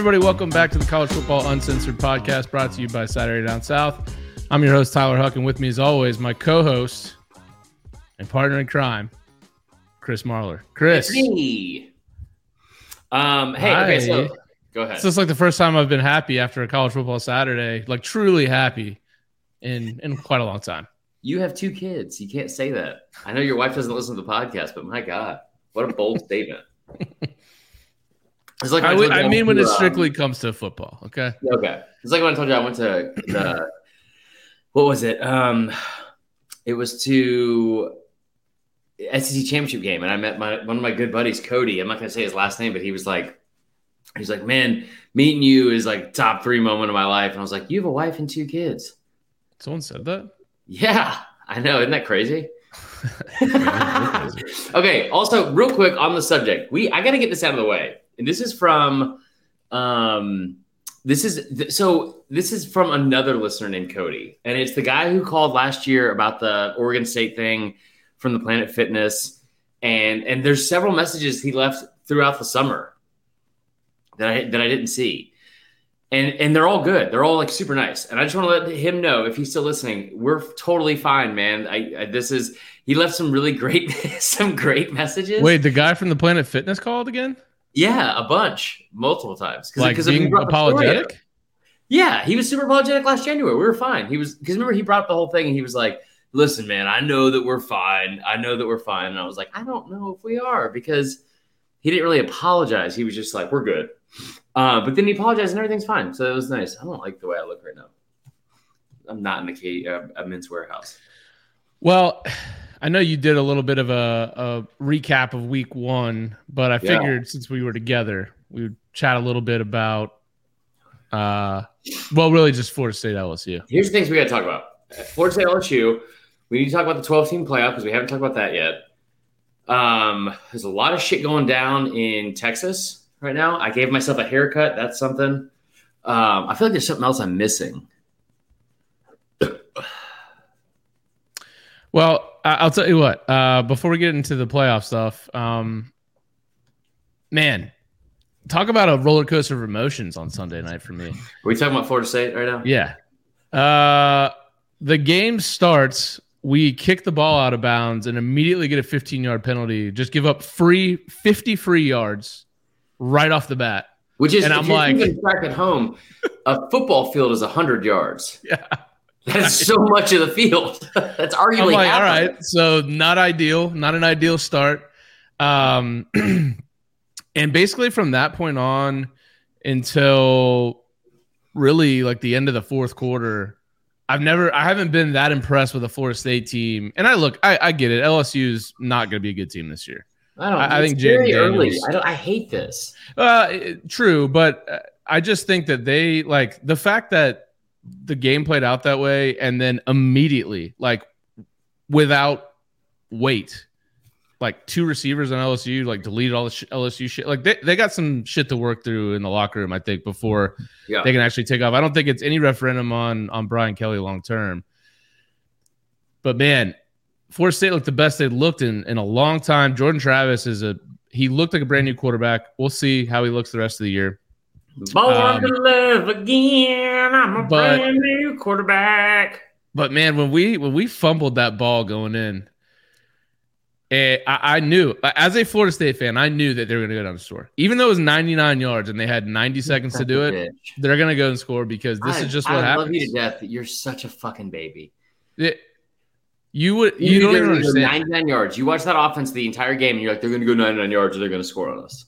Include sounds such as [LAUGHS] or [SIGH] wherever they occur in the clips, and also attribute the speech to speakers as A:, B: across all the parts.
A: everybody. Welcome back to the College Football Uncensored podcast brought to you by Saturday Down South. I'm your host, Tyler Huck, and with me, as always, my co host and partner in crime, Chris Marler. Chris.
B: It's me. Um, hey, okay, so go ahead.
A: This is like the first time I've been happy after a college football Saturday, like truly happy in in quite a long time.
B: You have two kids. You can't say that. I know your wife doesn't listen to the podcast, but my God, what a bold statement. [LAUGHS]
A: It's like I, I, I mean, when it strictly um, comes to football. Okay.
B: Okay. It's like when I told you I went to the, what was it? Um, it was to SEC championship game, and I met my one of my good buddies, Cody. I'm not gonna say his last name, but he was like, he's like, man, meeting you is like top three moment of my life. And I was like, you have a wife and two kids.
A: Someone said that.
B: Yeah, I know. Isn't that crazy? [LAUGHS] [LAUGHS] okay. Also, real quick on the subject, we I got to get this out of the way and this is from um this is so this is from another listener named Cody, and it's the guy who called last year about the Oregon State thing from the Planet Fitness, and and there's several messages he left throughout the summer that I that I didn't see, and and they're all good. They're all like super nice, and I just want to let him know if he's still listening, we're totally fine, man. I, I this is he left some really great [LAUGHS] some great messages.
A: Wait, the guy from the Planet Fitness called again?
B: Yeah, a bunch, multiple times.
A: Cause, like cause being apologetic.
B: Yeah, he was super apologetic last January. We were fine. He was because remember he brought up the whole thing and he was like, "Listen, man, I know that we're fine. I know that we're fine." And I was like, "I don't know if we are," because he didn't really apologize. He was just like, "We're good." Uh, but then he apologized and everything's fine. So it was nice. I don't like the way I look right now. I'm not in the K, uh, a Men's Wearhouse.
A: Well, I know you did a little bit of a, a recap of week one, but I figured yeah. since we were together, we would chat a little bit about, uh, well, really just Florida State LSU.
B: Here's the things we got to talk about Florida State LSU. We need to talk about the 12 team playoff because we haven't talked about that yet. Um, there's a lot of shit going down in Texas right now. I gave myself a haircut. That's something. Um, I feel like there's something else I'm missing.
A: Well, I'll tell you what. Uh, before we get into the playoff stuff, um, man, talk about a roller coaster of emotions on Sunday night for me. Are
B: we talking about Florida State right now?
A: Yeah. Uh, the game starts. We kick the ball out of bounds and immediately get a 15 yard penalty. Just give up free 50 free yards right off the bat.
B: Which is, and I'm like, back at home, a football field is 100 yards. [LAUGHS]
A: Yeah.
B: That's so [LAUGHS] much of the field. [LAUGHS] That's arguably like,
A: all right. So not ideal, not an ideal start. Um, [CLEARS THROAT] and basically from that point on until really like the end of the fourth quarter, I've never, I haven't been that impressed with a Florida State team. And I look, I, I get it. LSU is not going to be a good team this year.
B: I don't. I, I think very early. I don't. I hate this.
A: Uh, true, but uh, I just think that they like the fact that the game played out that way, and then immediately, like without wait, like two receivers on LSU like deleted all the sh- LSU shit. Like they, they got some shit to work through in the locker room, I think, before yeah. they can actually take off. I don't think it's any referendum on on Brian Kelly long term. But man, Florida State looked the best they looked in in a long time. Jordan Travis is a he looked like a brand new quarterback. We'll see how he looks the rest of the year.
B: Born um, to live again. I'm a but, brand new quarterback.
A: But man, when we when we fumbled that ball going in, eh, I, I, knew as a Florida State fan, I knew that they were going to go down the score. Even though it was 99 yards and they had 90 seconds to do it, bitch. they're going to go and score because this I, is just what I happens. I love
B: you to death. You're such a fucking baby.
A: It, you would you, you don't even understand.
B: 99 yards. You watch that offense the entire game, and you're like, they're going to go 99 yards, or they're going to score on us.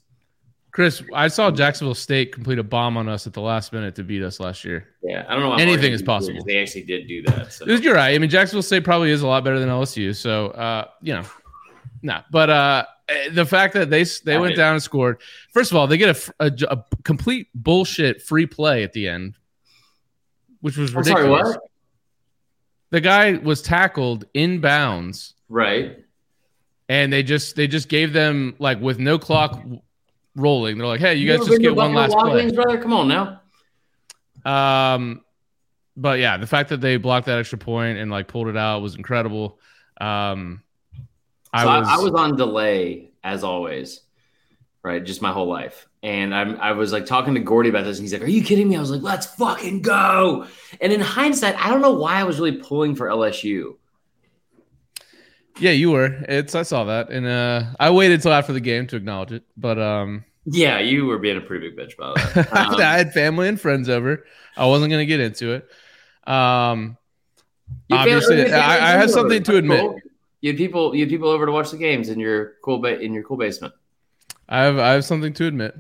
A: Chris, I saw Jacksonville State complete a bomb on us at the last minute to beat us last year.
B: Yeah, I don't know.
A: Anything is possible.
B: They actually did do that. So.
A: You're right. I mean, Jacksonville State probably is a lot better than LSU. So, uh, you know, no. Nah. But uh, the fact that they they went down and scored. First of all, they get a, a, a complete bullshit free play at the end, which was ridiculous. Sorry, the guy was tackled in bounds.
B: Right.
A: And they just they just gave them like with no clock rolling. They're like, hey, you, you guys just get one last play.
B: brother. Come on now.
A: Um, but yeah, the fact that they blocked that extra point and like pulled it out was incredible. Um,
B: I, so was, I, I was on delay as always, right? Just my whole life. and I'm, I was like talking to Gordy about this, and he's like, "Are you kidding me?" I was like, "Let's fucking go!" And in hindsight, I don't know why I was really pulling for LSU.
A: Yeah, you were. It's I saw that, and uh, I waited till after the game to acknowledge it. But um,
B: yeah, you were being a pretty big bitch about that. [LAUGHS] Um,
A: I had family and friends over. I wasn't gonna get into it. Um, obviously, I, I have something to admit.
B: Cool. You had people, you had people over to watch the games in your cool ba- in your cool basement.
A: I have, I have something to admit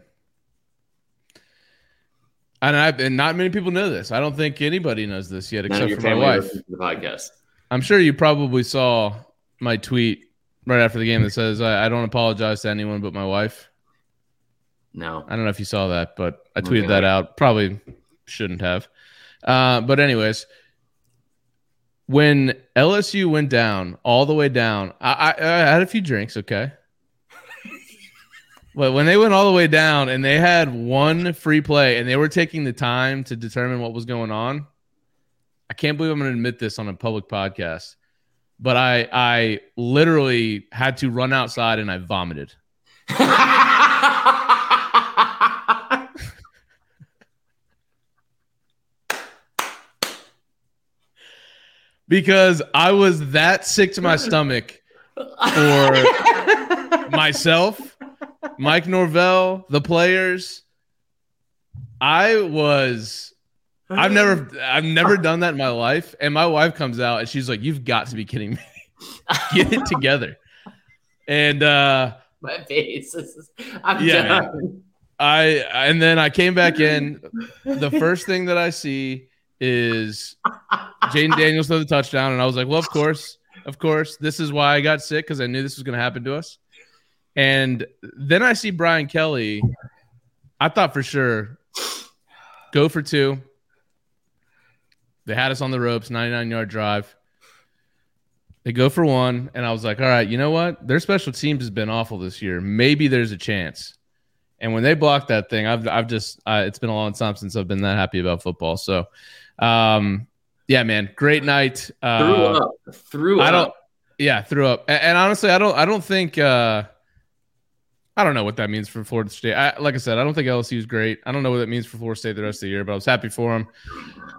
A: and I and not many people know this. I don't think anybody knows this yet, None except for my wife.
B: The podcast.
A: I'm sure you probably saw my tweet right after the game that says I, I, don't apologize to anyone but my wife.
B: No,
A: I don't know if you saw that, but I tweeted okay. that out. Probably shouldn't have. Uh, but anyways, when LSU went down all the way down, I, I, I had a few drinks. Okay, [LAUGHS] but when they went all the way down and they had one free play and they were taking the time to determine what was going on, I can't believe I'm going to admit this on a public podcast, but I I literally had to run outside and I vomited. [LAUGHS] because I was that sick to my stomach for [LAUGHS] myself Mike Norvell, the players. I was I've never I've never done that in my life. And my wife comes out and she's like, You've got to be kidding me. [LAUGHS] Get it together. And uh
B: my face. is I'm yeah, done.
A: I and then I came back in. The first thing that I see is Jayden Daniels throw the touchdown, and I was like, Well, of course, of course, this is why I got sick because I knew this was gonna happen to us. And then I see Brian Kelly. I thought for sure go for two. They had us on the ropes, 99 yard drive. They go for one, and I was like, all right, you know what? Their special teams has been awful this year. Maybe there's a chance. And when they blocked that thing, I've I've just uh, it's been a long time since I've been that happy about football. So, um, yeah, man, great night.
B: Uh, threw up, threw
A: I don't, yeah, threw up. And, and honestly, I don't, I don't think. Uh, I don't know what that means for Florida State. I, like I said, I don't think LSU is great. I don't know what that means for Florida State the rest of the year, but I was happy for them.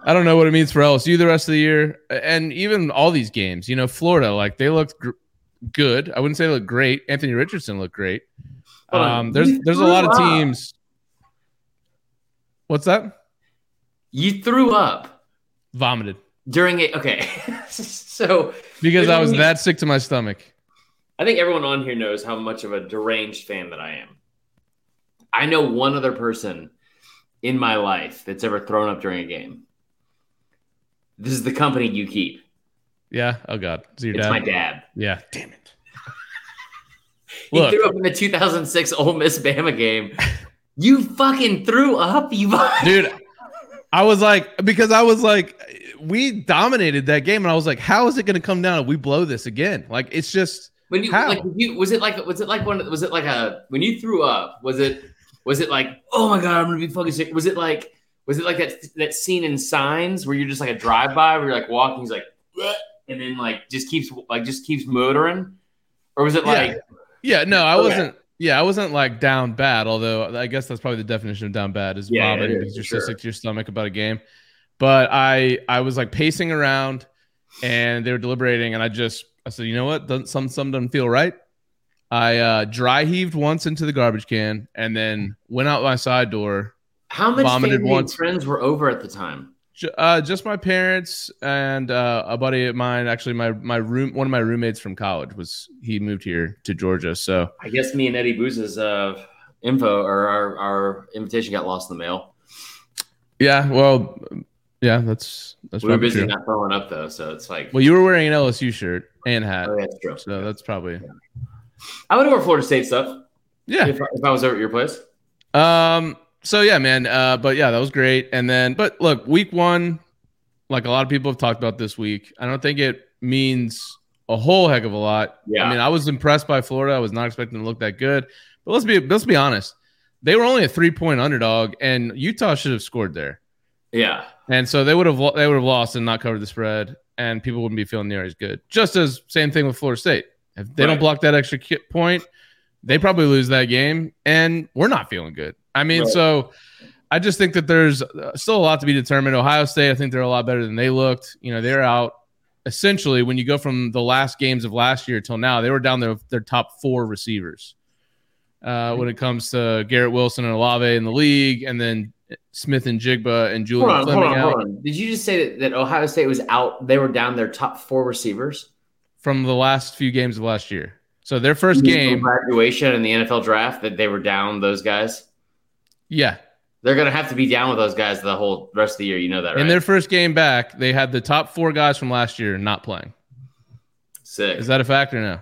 A: I don't know what it means for LSU the rest of the year, and even all these games. You know, Florida, like they looked gr- good. I wouldn't say they looked great. Anthony Richardson looked great. Um, there's there's a lot of teams. What's that?
B: You threw up.
A: Vomited
B: during it. Okay, [LAUGHS] so
A: because I was that sick to my stomach.
B: I think everyone on here knows how much of a deranged fan that I am. I know one other person in my life that's ever thrown up during a game. This is the company you keep.
A: Yeah. Oh God.
B: Is your it's dad? my dad.
A: Yeah. Damn it. [LAUGHS]
B: he Look. threw up in the 2006 Ole Miss Bama game. You fucking threw up, you [LAUGHS]
A: dude. I was like, because I was like, we dominated that game, and I was like, how is it going to come down if we blow this again? Like, it's just
B: when you How? like you was it like was it like one was it like a when you threw up was it was it like oh my god I'm gonna be fucking sick was it like was it like that that scene in Signs where you're just like a drive by where you're like walking he's like and then like just keeps like just keeps motoring or was it like
A: yeah, yeah no I wasn't yeah I wasn't like down bad although I guess that's probably the definition of down bad is yeah, vomiting because you're sure. so sick to your stomach about a game but I I was like pacing around and they were deliberating and I just I said, you know what? Doesn't, some some doesn't feel right. I uh, dry heaved once into the garbage can and then went out my side door.
B: How much family once. friends were over at the time?
A: Uh, just my parents and uh, a buddy of mine. Actually, my my room, one of my roommates from college was he moved here to Georgia. So
B: I guess me and Eddie Booz's uh, info or our, our invitation got lost in the mail.
A: Yeah, well, yeah, that's that's.
B: We were busy true. not throwing up though, so it's like.
A: Well, you were wearing an LSU shirt and hat. Oh, that's true. So that's probably. Yeah.
B: I would wear Florida State stuff.
A: Yeah,
B: if, if I was over at your place.
A: Um. So yeah, man. Uh. But yeah, that was great. And then, but look, week one, like a lot of people have talked about this week. I don't think it means a whole heck of a lot. Yeah. I mean, I was impressed by Florida. I was not expecting to look that good. But let's be let's be honest. They were only a three point underdog, and Utah should have scored there.
B: Yeah.
A: And so they would have they would have lost and not covered the spread, and people wouldn't be feeling near as good. Just as same thing with Florida State. If they right. don't block that extra point, they probably lose that game, and we're not feeling good. I mean,
B: Right.
A: so I just think that there's uh, still a lot to be determined. Ohio State, I think they're a lot better than they looked. You know, they're out essentially when you go from the last games of last year till now, they were down their their top four receivers. Uh, when it comes to Garrett Wilson and Olave in the league, and then Smith-Njigba and Julian
B: Hold on, hold on,
A: out
B: hold on. Did you just say that, that Ohio State was out? They were down their top four receivers.
A: from the last few games of last year. So their first game,
B: graduation and the NFL draft that they were down those guys.
A: yeah,
B: They're gonna have to be down with those guys the whole rest of the year. You know that, right?
A: in their first game back, they had the top four guys from last year not playing.
B: Sick.
A: Is that a fact or no?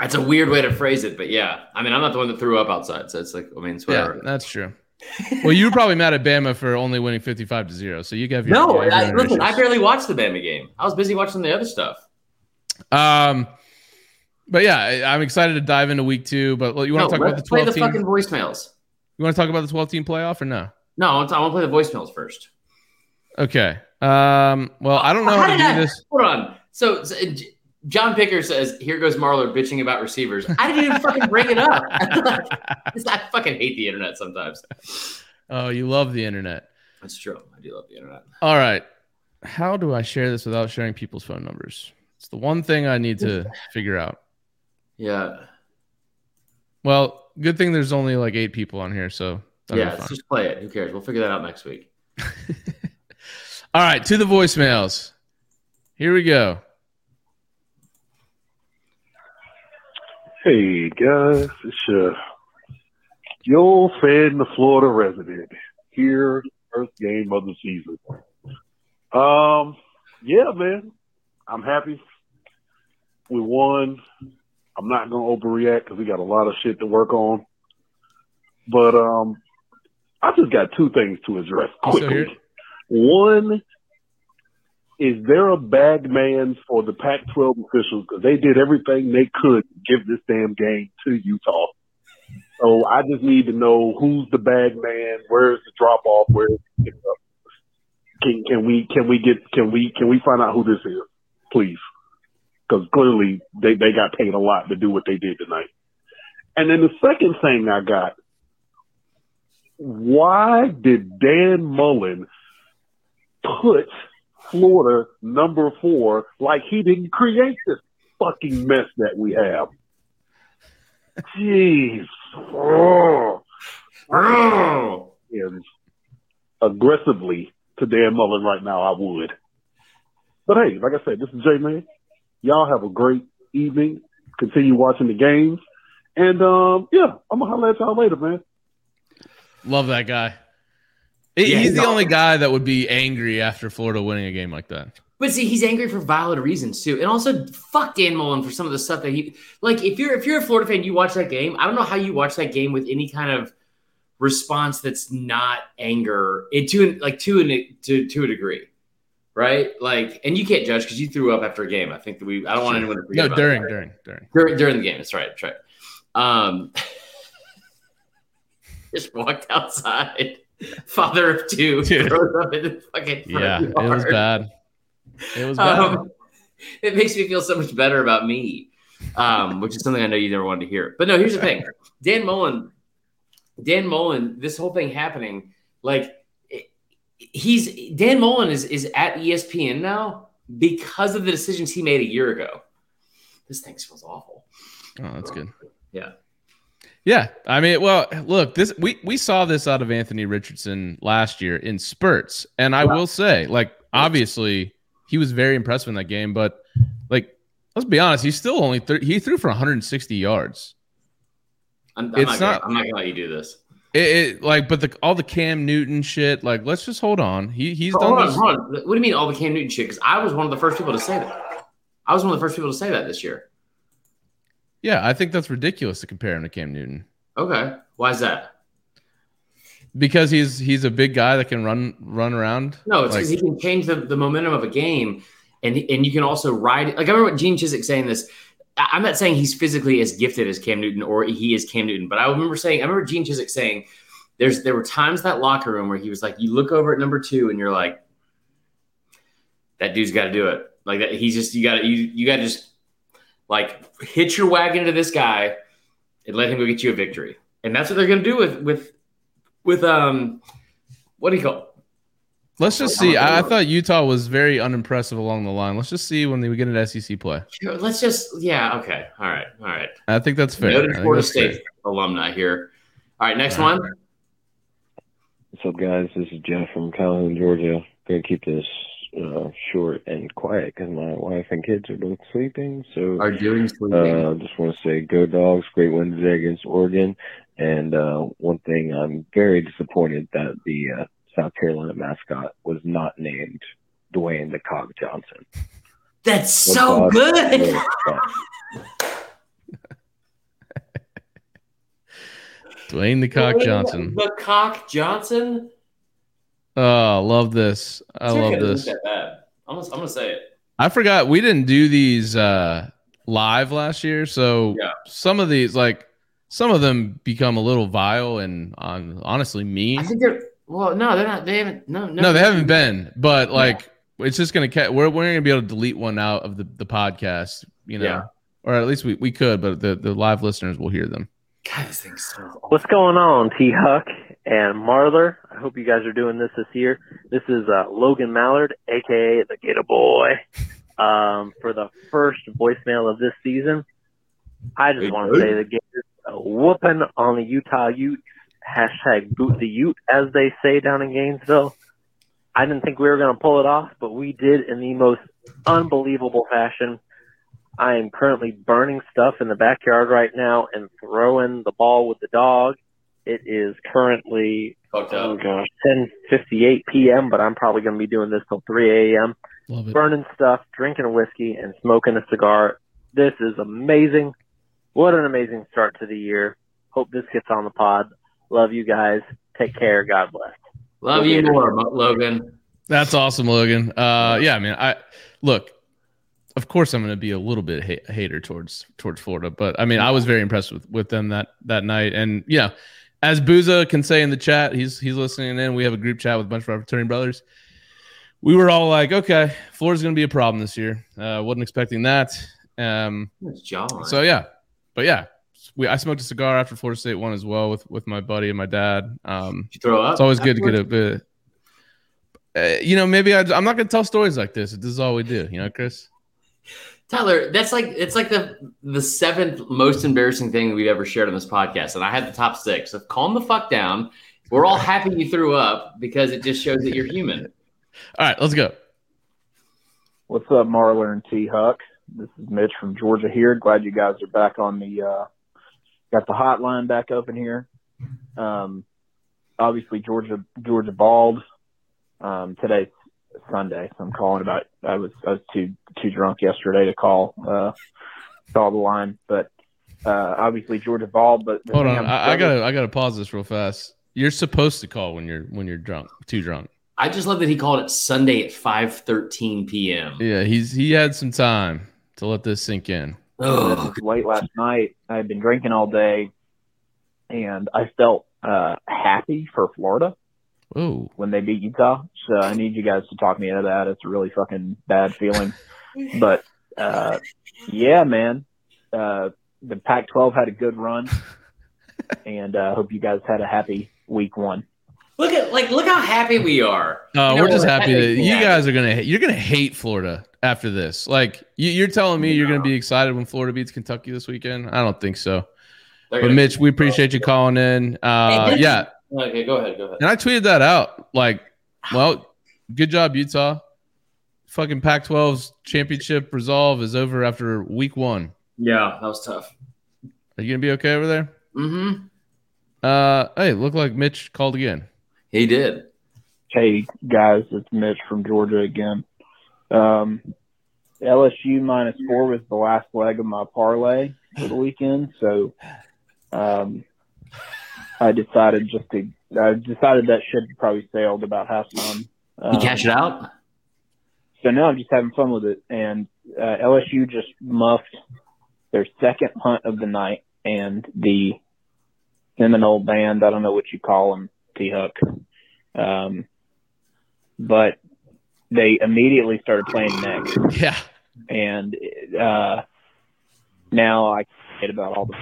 B: That's a weird way to phrase it, but yeah. I mean, I'm not the one that threw up outside, so it's like, I mean, it's whatever.
A: Yeah, that's true. well, you were probably mad at Bama for only winning 55 to 0. So you gave your
B: no, I, listen, I barely watched the Bama game. I was busy watching the other stuff.
A: Um but yeah, I- I'm excited to dive into week 2, but you want
B: No,
A: to talk about the
B: let's play the
A: team?
B: fucking voicemails.
A: You want to talk about the 12 team playoff or no?
B: No, I want to, I want to play the voicemails first.
A: Okay. Um well, I don't know how to do
B: I-
A: this.
B: Hold on. So, so, John Picker says, "Here goes Marler bitching about receivers." I didn't even fucking bring it up. [LAUGHS] I fucking hate the internet sometimes.
A: Oh, you love the internet.
B: That's true. I do love the internet.
A: All right. How do I share this without sharing people's phone numbers? It's the one thing I need to figure out.
B: Yeah,
A: Well, good thing there's only like eight people on here, so
B: yeah. Let's just play it. Who cares? We'll figure that out next week. [LAUGHS]
A: All right, to the voicemails. Here we go.
C: Hey guys, it's your your old fan, the Florida resident here, first game of the season. Um, yeah, man, I'm happy. We won. I'm not gonna overreact because we got a lot of shit to work on. But um, I just got two things to address quickly. One, is there a bag man for the Pac-12 officials because they did everything they could to give this damn game to Utah? So I just need to know who's the bag man, where's the drop off, where's the. Can can we can we get can we can we find out who this is, please? Because clearly they they got paid a lot to do what they did tonight. And then the second thing I got, why did Dan Mullen put Florida number four like he didn't create this fucking mess that we have? Jeez. Oh.
B: Oh,
C: And aggressively to Dan Mullen right now, I would. But hey, like I said, this is J Man. Y'all have a great evening. Continue watching the games. And um, yeah, I'm gonna holler at y'all later, man.
A: Love that guy.
B: Yeah,
A: He's the only guy that would be angry after Florida winning a game like that.
B: but see, he's angry for valid reasons too, and also fuck Dan Mullen for some of the stuff that he like. If you're if you're a Florida fan, you watch that game. I don't know how you watch that game with any kind of response that's not anger. It to like to an to to a degree, right? Like, and you can't judge because you threw up after a game. I think that we. I don't want anyone to forget
A: No,
B: about
A: during,
B: that.
A: during, during.
B: during during the game. That's right. That's right. Um, [LAUGHS] just walked outside. Father of two
A: Dude. [LAUGHS]
B: throws up in the fucking front
A: Yeah, it was bad. It was bad.
B: Um, it makes me feel so much better about me, um, which is something I know you never wanted to hear. But no, here's the thing: Dan Mullen, Dan Mullen, this whole thing happening, like he's Dan Mullen is is at ESPN now because of the decisions he made a year ago. This thing smells awful.
A: oh, that's good.
B: Yeah.
A: Yeah, I mean, well, look, this we we saw this out of Anthony Richardson last year in spurts, and I will say, like, obviously, he was very impressive in that game, but like, let's be honest, he's still only thir- he threw for 160 yards.
B: I'm, I'm
A: It's
B: not, gonna, I'm not gonna let you do this.
A: It, it like, but the all the Cam Newton shit, like, let's just hold on. He he's
B: Hold
A: done
B: on,
A: this.
B: hold on. What do you mean all the Cam Newton shit? Because I was one of the first people to say that. I was one of the first people to say that this year.
A: Yeah, I think that's ridiculous to compare him to Cam Newton
B: Okay, why is that?
A: because he's he's a big guy that can run run around.
B: No, it's
A: Like-
B: because he can change the, the momentum of a game, and and you can also ride. Like I remember what Gene Chizik saying this. I'm not saying he's physically as gifted as Cam Newton or he is Cam Newton, but I remember saying I remember Gene Chizik saying there's there were times in that locker room where he was like, you look over at number two and you're like, that dude's got to do it. Like that, he's just you got to you you got to just like hitch your wagon to this guy and let him go get you a victory. and that's what they're going to do with with with um, what do you call? It?
A: Let's just see. I, I, thought Utah was very unimpressive along the line. Let's just see when we get an SEC play.
B: Let's just, yeah, okay, all right, all right.
A: I think that's fair.
B: Noted Florida State fair. alumni here. All right, next all right. one.
D: What's up, guys? This is Jeff from Calhoun, Georgia. Gonna keep this uh, short and quiet because my wife and kids are both sleeping. So
B: are doing sleeping.
D: Uh, just want to say, go dogs! Great win today against Oregon. And uh, one thing, I'm very disappointed that the uh, South Carolina mascot was not named Dwayne the Cock Johnson.
B: That's so good. [LAUGHS]
A: Dwayne the Cock Johnson.
B: The Cock Johnson.
A: Oh, love this. I love this.
B: I'm gonna, I'm gonna say it.
A: I forgot we didn't do these uh live last year, so
B: yeah.
A: some of these like some of them become a little vile and on honestly mean.
B: I think they're well, no, they're not. They haven't. No, no,
A: no they haven't been. But like, yeah. it's just gonna. We're we're gonna be able to delete one out of the the podcast. You know,
B: yeah.
A: or at least we, we could, but the the live listeners will hear them.
B: God, this thing's so
E: What's going on, T Huck and Marler? I hope you guys are doing this this year. This is uh, Logan Mallard, aka the Gator Boy, [LAUGHS] um, for the first voicemail of this season. I just want to say the Gators whooping on the Utah Utes. Hashtag boot the Ute, as they say down in Gainesville. I didn't think we were going to pull it off, but we did in the most unbelievable fashion. I am currently burning stuff in the backyard right now and throwing the ball with the dog. It is currently oh gosh, 10:58 p.m., but I'm probably going to be doing this till 3 a.m. Burning stuff, drinking a whiskey, and smoking a cigar. This is amazing. What an amazing start to the year. Hope this gets on the pod. Love you guys. Take care. God bless.
B: Love you more, Logan.
A: That's awesome, Logan. Uh, yeah, I mean, I look of course I'm going to be a little bit ha- hater towards towards Florida, but I mean I was very impressed with with them that that night, and yeah, as Booza can say in the chat, he's he's listening in. We have a group chat with a bunch of our fraternity brothers. We were all like, okay, Florida's going to be a problem this year. Uh, wasn't expecting that. Um,
B: John.
A: So yeah, but yeah, we I smoked a cigar after Florida State won as well with with my buddy and my dad. Um,
B: Did you throw up?
A: It's always good to get a bit. Uh, you know, maybe I, I'm not going to tell stories like this. This is all we do, you know, Chris.
B: Tyler, that's like it's like the the seventh most embarrassing thing we've ever shared on this podcast, and I had the top six. So calm the fuck down. We're all happy you threw up because it just shows that you're human.
A: All right, let's go.
F: What's up, Marler and T Huck? This is Mitch from Georgia here. Glad you guys are back on the uh, got the hotline back open here. Um, obviously Georgia Georgia balled um, today Sunday. So I'm calling about. I was I was too too drunk yesterday to call uh, call the line, but uh, obviously Georgia ball. But
A: hold on, I, I, gotta I gotta pause this real fast. You're supposed to call when you're when you're drunk, too drunk.
B: I just love that he called it Sunday at 5:13 p.m.
A: Yeah, he's he had some time to let this sink in.
F: Oh, late last night. I had been drinking all day, and I felt uh, happy for Florida.
A: Ooh.
F: when they beat Utah. So I need you guys to talk me into that. It's a really fucking bad feeling. [LAUGHS] but uh, yeah, man. Uh, the Pac-12 had a good run, [LAUGHS] and I uh, hope you guys had a happy week one.
B: Look at like look how happy we are.
A: Uh, you know, we're just happy that you guys are gonna you're gonna hate Florida after this. Like you, are telling me you're gonna be excited when Florida beats Kentucky this weekend. I don't think so. But Mitch, we appreciate you calling in. Uh, yeah,
B: Okay, go ahead. Go ahead.
A: And I tweeted that out. Like, well, good job, Utah. Fucking Pac 12's championship resolve is over after week one.
B: Yeah, that was tough.
A: Are you going to be okay over there?
B: Mm hmm.
A: Uh, hey, look like Mitch called again.
B: He did.
F: Hey, guys, it's Mitch from Georgia again. Um, LSU minus four was the last leg of my parlay for the weekend. So, um, I decided just to I decided that ship probably sailed about halftime.
B: Um, you cash it out.
F: So now I'm just having fun with it, and uh, LSU just muffed their second punt of the night, and the Seminole band. I don't know what you call them, T Huck, um, but they immediately started playing next.
A: Yeah,
F: and uh, now I get about all the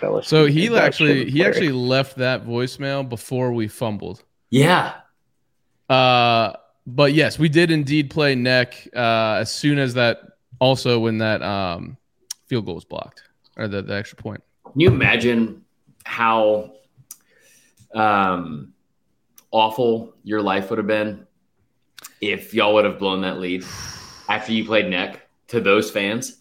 D: LSU
A: So he actually he actually left that voicemail before we fumbled.
B: Yeah.
A: Uh, but yes, we did indeed play neck uh, as soon as that. Also, when that um, field goal was blocked or the, the extra point.
B: Can you imagine how um, awful your life would have been if y'all would have blown that lead after you played neck to those fans?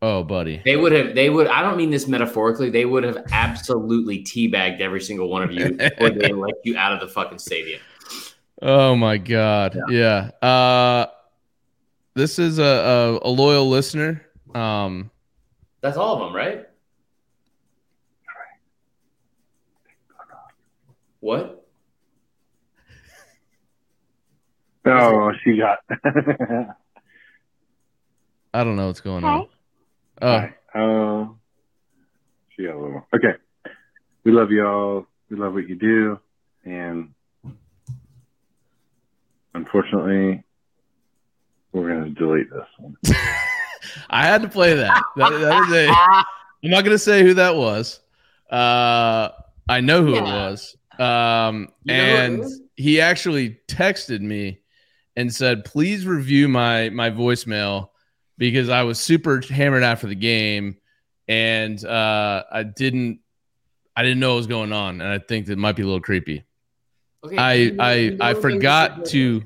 A: Oh, buddy.
B: They would have, they would, I don't mean this metaphorically, they would have absolutely teabagged every single one of you before they [LAUGHS] let you out of the fucking stadium.
A: Oh my god. Yeah. Uh, this is a, a a loyal listener. Um,
B: That's all of them, right? What?
C: Oh, she got. [LAUGHS]
A: I don't know what's going on. Oh,
C: Hi. Uh, she got a little. Okay. We love y'all. We love what you do, and unfortunately, we're gonna delete this one. [LAUGHS]
A: I had to play that. that, that is a, I'm not gonna say who that was. Uh, I know who it was. Um,
B: You
A: and he actually texted me and said, "Please review my my voicemail because I was super hammered after the game, and uh, I didn't I didn't know what was going on, and I think that might be a little creepy.
B: Okay.
A: I
B: you know-
A: I
B: you know
A: I forgot to."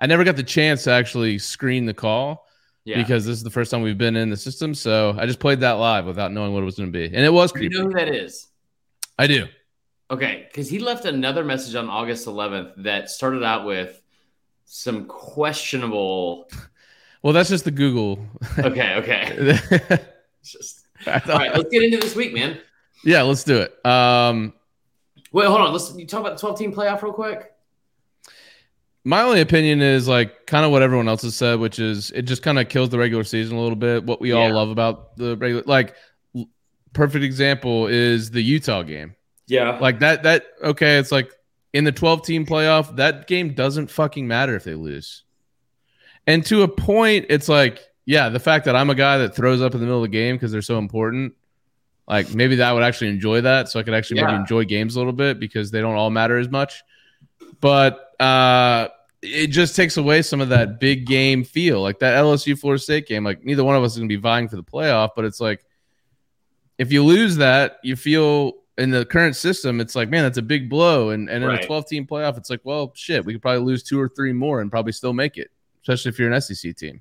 A: I never got the chance to actually screen the call
B: Yeah.
A: because this is the first time we've been in the system. So I just played that live without knowing what it was going to be, and it was
B: Do you know who that is?
A: I do.
B: Okay, because he left another message on August 11th that started out with some questionable.
A: Well, that's just the Google.
B: Okay, okay. [LAUGHS] Just
A: thought-
B: right. Let's get into this week, man.
A: yeah, let's do it. Um,
B: Wait, hold on. Let's you talk about the 12 team playoff real quick.
A: my only opinion is like kind of what everyone else has said, which is it just kind of kills the regular season a little bit. What we all love about the regular, like, l- perfect example is the Utah game.
B: Yeah.
A: Like that, that okay, it's like in the 12 team playoff, that game doesn't fucking matter if they lose. And to a point, it's like, yeah, the fact that I'm a guy that throws up in the middle of the game because they're so important, like maybe that would actually enjoy that. So I could actually maybe enjoy games a little bit because they don't all matter as much. But uh it just takes away some of that big game feel. Like that LSU Florida State game, like neither one of us is gonna be vying for the playoff, but it's like if you lose that, you feel in the current system, it's like, man, that's a big blow. And and in
B: Right.
A: a 12 team playoff, it's like, well, shit, we could probably lose two or three more and probably still make it, especially if you're an SEC team.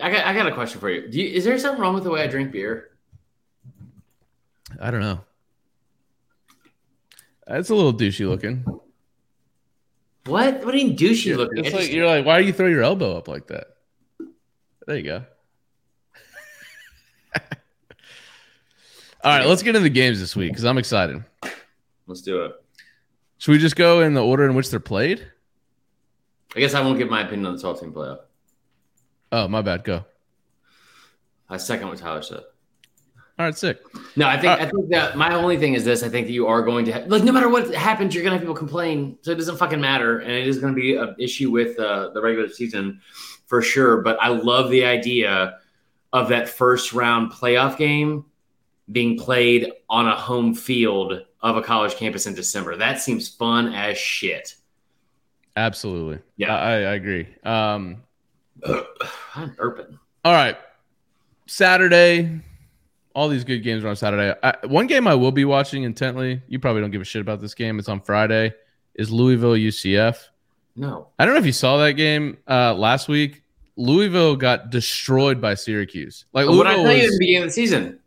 B: I got I got a question for you. Do you. Is there something wrong with the way I drink beer?
A: I don't know. It's a little douchey looking.
B: What? What do you mean douchey
A: You're-
B: looking?
A: It's like you're like, why do you throw your elbow up like that? There you go. All right, let's get into the games this week because I'm excited.
B: Let's do it.
A: Should we just go in the order in which they're played?
B: I guess I won't give my opinion on the 12 team playoff.
A: Oh, my bad. Go.
B: I second what Tyler said.
A: All right, sick.
B: No, I think
A: Uh,
B: I think that my only thing is this. I think that you are going to have, like no matter what happens, you're gonna have people complain, so it doesn't fucking matter, and it is going to be an issue with uh, the regular season for sure. But I love the idea of that first round playoff game being played on a home field of a college campus in December. That seems fun as shit.
A: Absolutely.
B: Yeah.
A: I, I agree. Um, [CLEARS THROAT]
B: I'm burping.
A: all right. Saturday. All these good games are on Saturday. I, one game I will be watching intently. You probably don't give a shit about this game. It's on Friday. Is Louisville UCF?
B: No,
A: I don't know if you saw that game uh, last week. Louisville got destroyed by Syracuse. Like
B: what I
A: Louisville
B: tell you in the beginning of the season.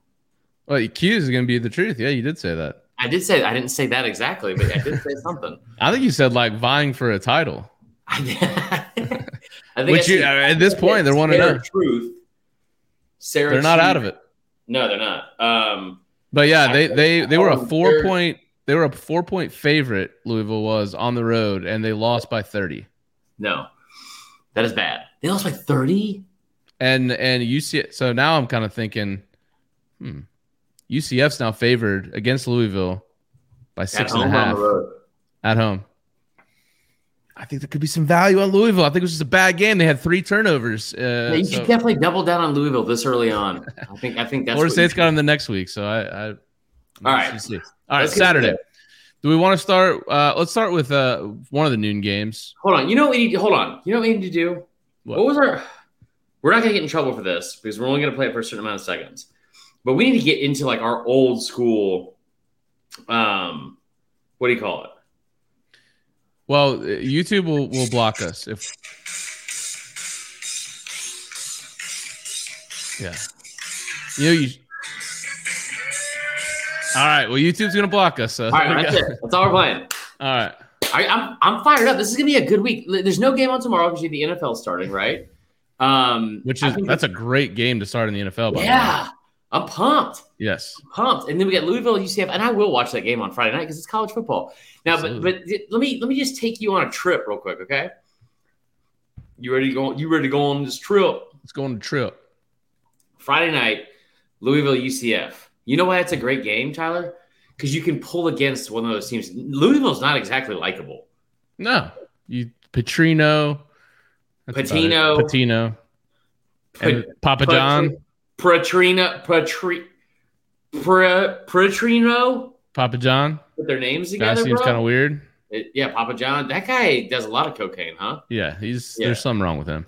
A: well, Q's is going to be the truth. Yeah, you did say that.
B: I did say I didn't say that exactly, but I did say [LAUGHS] something.
A: I think you said like vying for a title.
B: I, [LAUGHS] think
A: Which
B: I
A: you-
B: said-
A: at this point, they're one oh.
B: Truth. Sarah,
A: They're not out of it.
B: No, they're not. Um,
A: But yeah, they they they were a
B: Oh,
A: four point they were a four point favorite. Louisville was on the road, and they lost by thirty.
B: no, that is bad. They lost by thirty.
A: And and UC so now I'm kind of thinking, hmm, UCF's now favored against Louisville by six and a
B: home or on
A: half at home. I think there could be some value on Louisville. I think it was just a bad game. They had three turnovers. Uh,
B: Yeah, you
A: so-
B: should definitely double down on Louisville this early on. I think. I think that's.
A: Florida
B: what
A: State's
B: you
A: got them the next week, so I, I
B: all right,
A: see. all right,
B: Let's
A: Saturday. Do we want to start? Uh, let's start with uh, one of the noon games.
B: Hold on. You know what we need to hold on. You know what we need to do?
A: What?
B: What, was our we're not gonna get in trouble for this because we're only gonna play it for a certain amount of seconds. But we need to get into like our old school um what do you call it?
A: Well, uh, YouTube will, will block us if. Yeah. You know, you. All right. Well, YouTube's gonna block us. So
B: All right, that's it. That's all we're playing.
A: All right.
B: I, I'm I'm fired up. This is gonna be a good week. There's no game on tomorrow because the NFL starting, right? Um,
A: Which is that's a great game to start in the NFL. By the way.
B: yeah. I'm pumped.
A: Yes.
B: pumped. And then we got Louisville UCF, and I will watch that game on Friday night because it's college football. Now, but
A: Absolutely.
B: but th- let me let me just take you on a trip real quick, okay? You ready to go? You ready to go on this trip?
A: Let's go on a trip.
B: Friday night, Louisville UCF. You know why it's a great game, Tyler? Because you can pull against one of those teams. Louisville's not exactly likable.
A: No, you Petrino, that's.
B: Patino.
A: Patino, and Papa John,
B: Patrina, Patri, Pra, Patrino.
A: Papa John.
B: Put their names together,
A: seems kind of weird.
B: It- yeah, Papa John. That guy does a lot of cocaine, huh?
A: Yeah, he's
B: Yeah.
A: there's something wrong with him.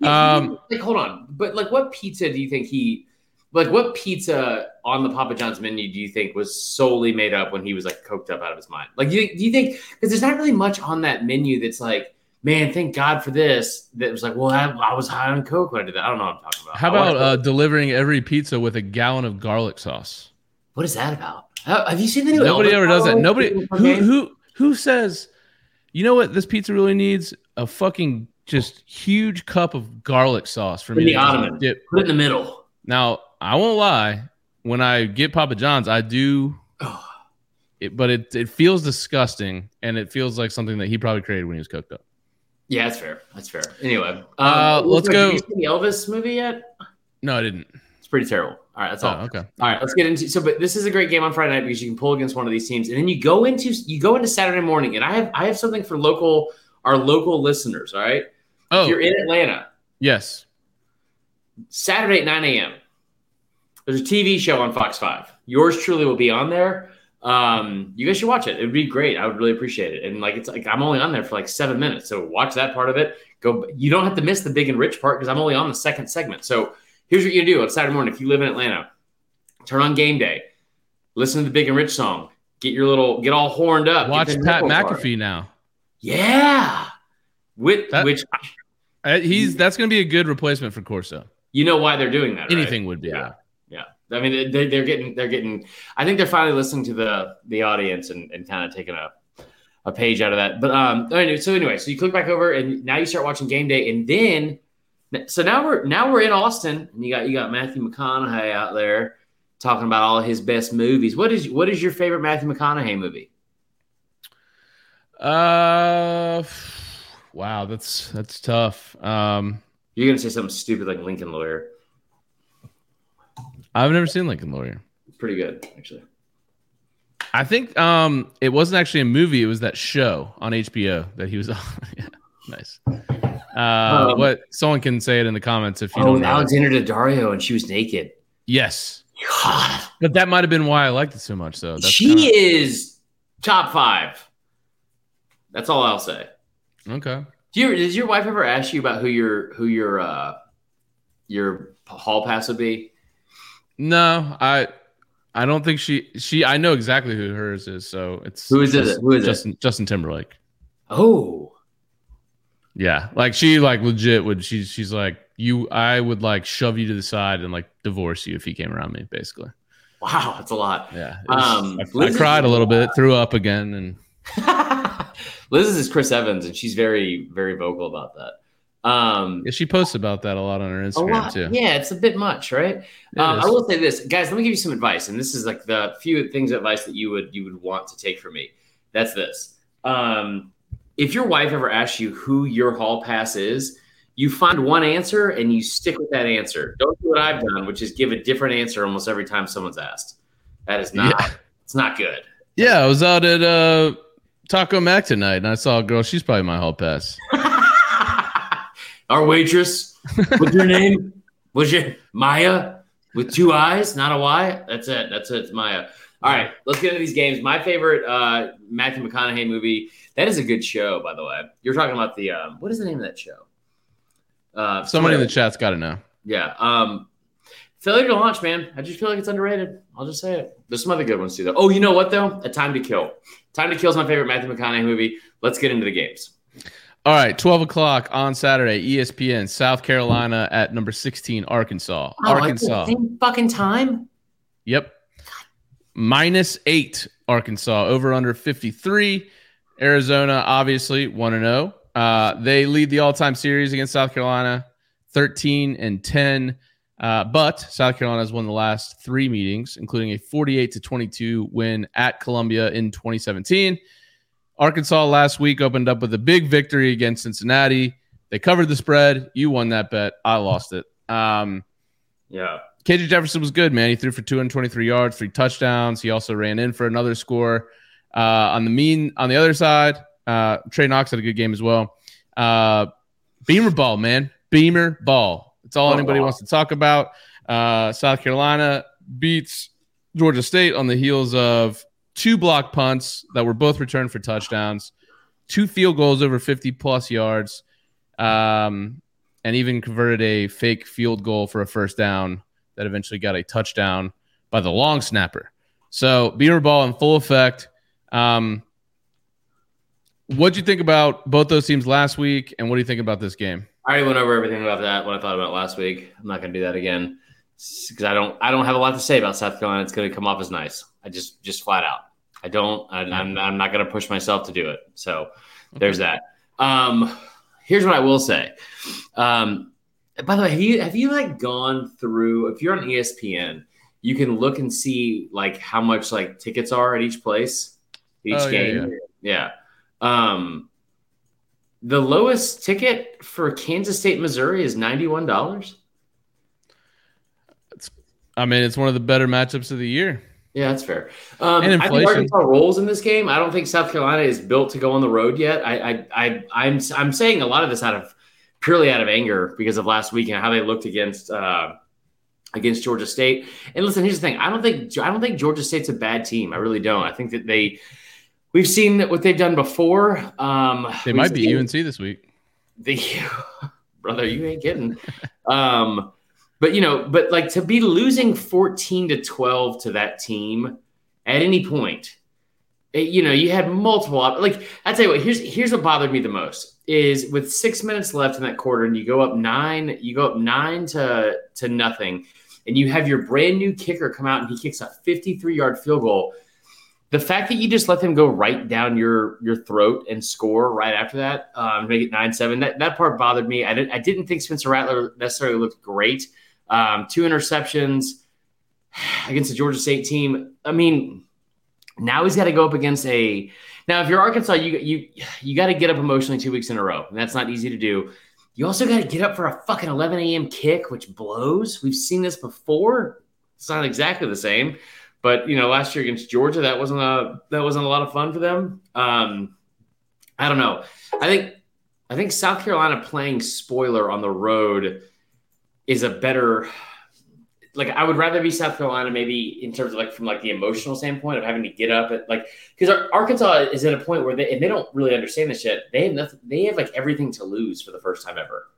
B: Yeah,
A: Um,
B: like, hold on, but like, what pizza do you think he, like, what pizza on the Papa John's menu do you think was solely made up when he was like coked up out of his mind? Like, do you, do you think because there's not really much on that menu that's like, man, thank God for this. That was like, well, I, I was high on coke when I did that. I don't know what I'm talking about.
A: How about uh, delivering every pizza with a gallon of garlic sauce?
B: what is that about? How- have you seen the new?
A: Nobody ever does that. Nobody who who who says, you know what this pizza really needs? A fucking just huge cup of garlic sauce for me.
B: In the
A: to
B: ottoman.
A: dip.
B: put it in the middle.
A: Now I won't lie. When I get Papa John's, I do, it, but it it feels disgusting, and it feels like something that he probably created when he was cooked up.
B: Yeah, that's fair. That's fair. Anyway, um,
A: Uh, let's go.
B: have you seen the Elvis movie yet?
A: No, I didn't.
B: It's pretty terrible. All right, that's all.
A: Oh, okay.
B: All right, let's get into so. But this is a great game on Friday night because you can pull against one of these teams, and then you go into you go into Saturday morning, and I have I have something for local our local listeners. All right,
A: Oh,
B: if you're in Atlanta,
A: yes.
B: Saturday at 9 a.m. There's a TV show on Fox Five. Yours truly will be on there. Um, you guys should watch it. It would be great. I would really appreciate it. And like it's like I'm only on there for like seven minutes, so watch that part of it. Go. You don't have to miss the big and rich part because I'm only on the second segment. So here's what you do on Saturday morning if you live in Atlanta. Turn on game day. Listen to the big and rich song. Get your little get all horned up.
A: Watch Pat. McAfee now.
B: Yeah. With
A: That-
B: which
A: Uh, He's that's going to be a good replacement for Corso.
B: you know why they're doing that. right?
A: Anything would be.
B: Yeah. Yeah, I mean they, they're getting they're getting. I think they're finally listening to the the audience and, and kind of taking a a page out of that. But um, anyway, so anyway, so you click back over and now you start watching game day, and then so now we're now we're in Austin, and you got you got Matthew McConaughey out there talking about all his best movies. What is what is your favorite Matthew McConaughey movie?
A: Uh, wow, that's that's tough. Um,
B: You're gonna say something stupid like Lincoln Lawyer.
A: I've never seen Lincoln Lawyer.
B: It's pretty good actually.
A: I think um, it wasn't actually a movie. It was that show on HBO that he was [LAUGHS] on. yeah, nice. Uh,
B: Um,
A: what someone can say it in the comments if you
B: Oh,
A: don't
B: with
A: know.
B: Alexandra Daddario, and she was naked.
A: Yes,
B: God,
A: but that might have been why I liked it so much. So that's
B: she
A: kinda-
B: is top five. That's all I'll say.
A: okay.
B: Do you, did your wife ever ask you about who your who your uh, your hall pass would be?
A: No, I I don't think she she I know exactly who hers is. So it's
B: Who is it?
A: Justin-
B: Who is it?
A: Justin Justin Timberlake.
B: Oh,
A: Yeah, like she like legit would she's she's like you I would like shove you to the side and like divorce you if he came around me basically.
B: wow, that's a lot.
A: Yeah, it was-
B: Um,
A: I, I cried a little bit, [LAUGHS] threw up again, and
B: Liz is Chris Evans, and she's very very vocal about that. Um,
A: yeah, she posts about that a lot on her Instagram
B: lot.
A: too.
B: Yeah, it's a bit much, right? Um. I will say this, guys. Let me give you some advice, and this is like the few things of advice that you would you would want to take from me. That's this. Um, if your wife ever asks you who your hall pass is, you find one answer and you stick with that answer. Don't do what I've done, which is give a different answer almost every time someone's asked. That is not.
A: Yeah.
B: It's not good.
A: Yeah, I was out at uh, Taco Mac tonight, and I saw a girl. She's probably my hall pass. [LAUGHS]
B: Our waitress, what's your [LAUGHS] name? Was your Maya with two eyes, not a Y? That's it. That's it. It's Maya. All right, let's get into these games. My favorite uh, Matthew McConaughey movie. That is a good show, by the way. You're talking about the um, what is the name of that show? Uh,
A: Somebody in the chat's got to know.
B: Yeah. Um, failure to launch, man. I just feel like it's underrated. I'll just say it. There's some other good ones too, though. Oh, you know what though? A Time to Kill. Time to Kill is my favorite Matthew McConaughey movie. Let's get into the games.
A: All right, 12 o'clock on Saturday, ESPN, South Carolina at number 16, Arkansas.
B: Oh,
A: Arkansas.
B: Same fucking time.
A: Yep. Minus eight, Arkansas. Over under 53. Arizona, obviously, 1 0. Uh, they lead the all time series against South Carolina, 13 and 10. Uh, but South Carolina has won the last three meetings, including a 48 to 22 win at Columbia in 2017. Arkansas last week opened up with a big victory against Cincinnati. They covered the spread. You won that bet. I lost it. Um,
B: Yeah.
A: KJ Jefferson was good, man. He threw for 223 yards, three touchdowns. He also ran in for another score. Uh, on the mean, on the other side, uh, Trey Knox had a good game as well. Uh, Beamer ball, man. Beamer ball. That's all
B: Oh,
A: anybody
B: wow.
A: wants to talk about. Uh, South Carolina beats Georgia State on the heels of two block punts that were both returned for touchdowns, two field goals over 50 plus yards, um, and even converted a fake field goal for a first down that eventually got a touchdown by the long snapper. So Beamer ball in full effect. Um, what do you think about both those teams last week, and what do you think about this game?
B: I already went over everything about that. What I thought about last week. I'm not going to do that again because I don't. I don't have a lot to say about South Carolina. It's going to come off as nice. I just, just flat out. I don't. I, I'm, I'm not going to push myself to do it. So there's that. Um, here's what I will say. Um, by the way, have you have you like gone through? If you're on ESPN, you can look and see like how much like tickets are at each place, each
A: Oh, yeah,
B: game. Yeah. Um, the lowest ticket for Kansas State, Missouri is ninety-one dollars.
A: I mean, it's one of the better matchups of the year.
B: Yeah, that's fair. Um,
A: And
B: I think. Arkansas rolls in this game. I don't think South Carolina is built to go on the road yet. I, I, I, I'm, I'm saying a lot of this out of purely out of anger because of last week and how they looked against uh, against Georgia State. And listen, here's the thing: I don't think I don't think Georgia State's a bad team. I really don't. I think that they we've seen what they've done before. Um,
A: They might be UNC this week.
B: the [LAUGHS] brother you ain't kidding um but you know but like to be losing 14 to 12 to that team at any point it- you know you had multiple op- like i tell you what here's here's what bothered me the most is with six minutes left in that quarter and you go up nine you go up nine to to nothing and you have your brand new kicker come out and he kicks a 53 yard field goal the fact that you just let them go right down your your throat and score right after that, um, make it nine seven. That that part bothered me. I didn't I didn't think Spencer Rattler necessarily looked great. Um, two interceptions against the Georgia State team. I mean, now he's got to go up against a. Now, if you're Arkansas, you you you got to get up emotionally two weeks in a row, and that's not easy to do. You also got to get up for a fucking 11 a.m. kick, which blows. We've seen this before. It's not exactly the same. But you know, last year against Georgia, that wasn't a that wasn't a lot of fun for them. Um, I don't know. I think I think South Carolina playing spoiler on the road is a better. Like I would rather be South Carolina, maybe in terms of like from like the emotional standpoint of having to get up at like because Arkansas is at a point where they and they don't really understand this shit. They have nothing. They have like everything to lose for the first time ever,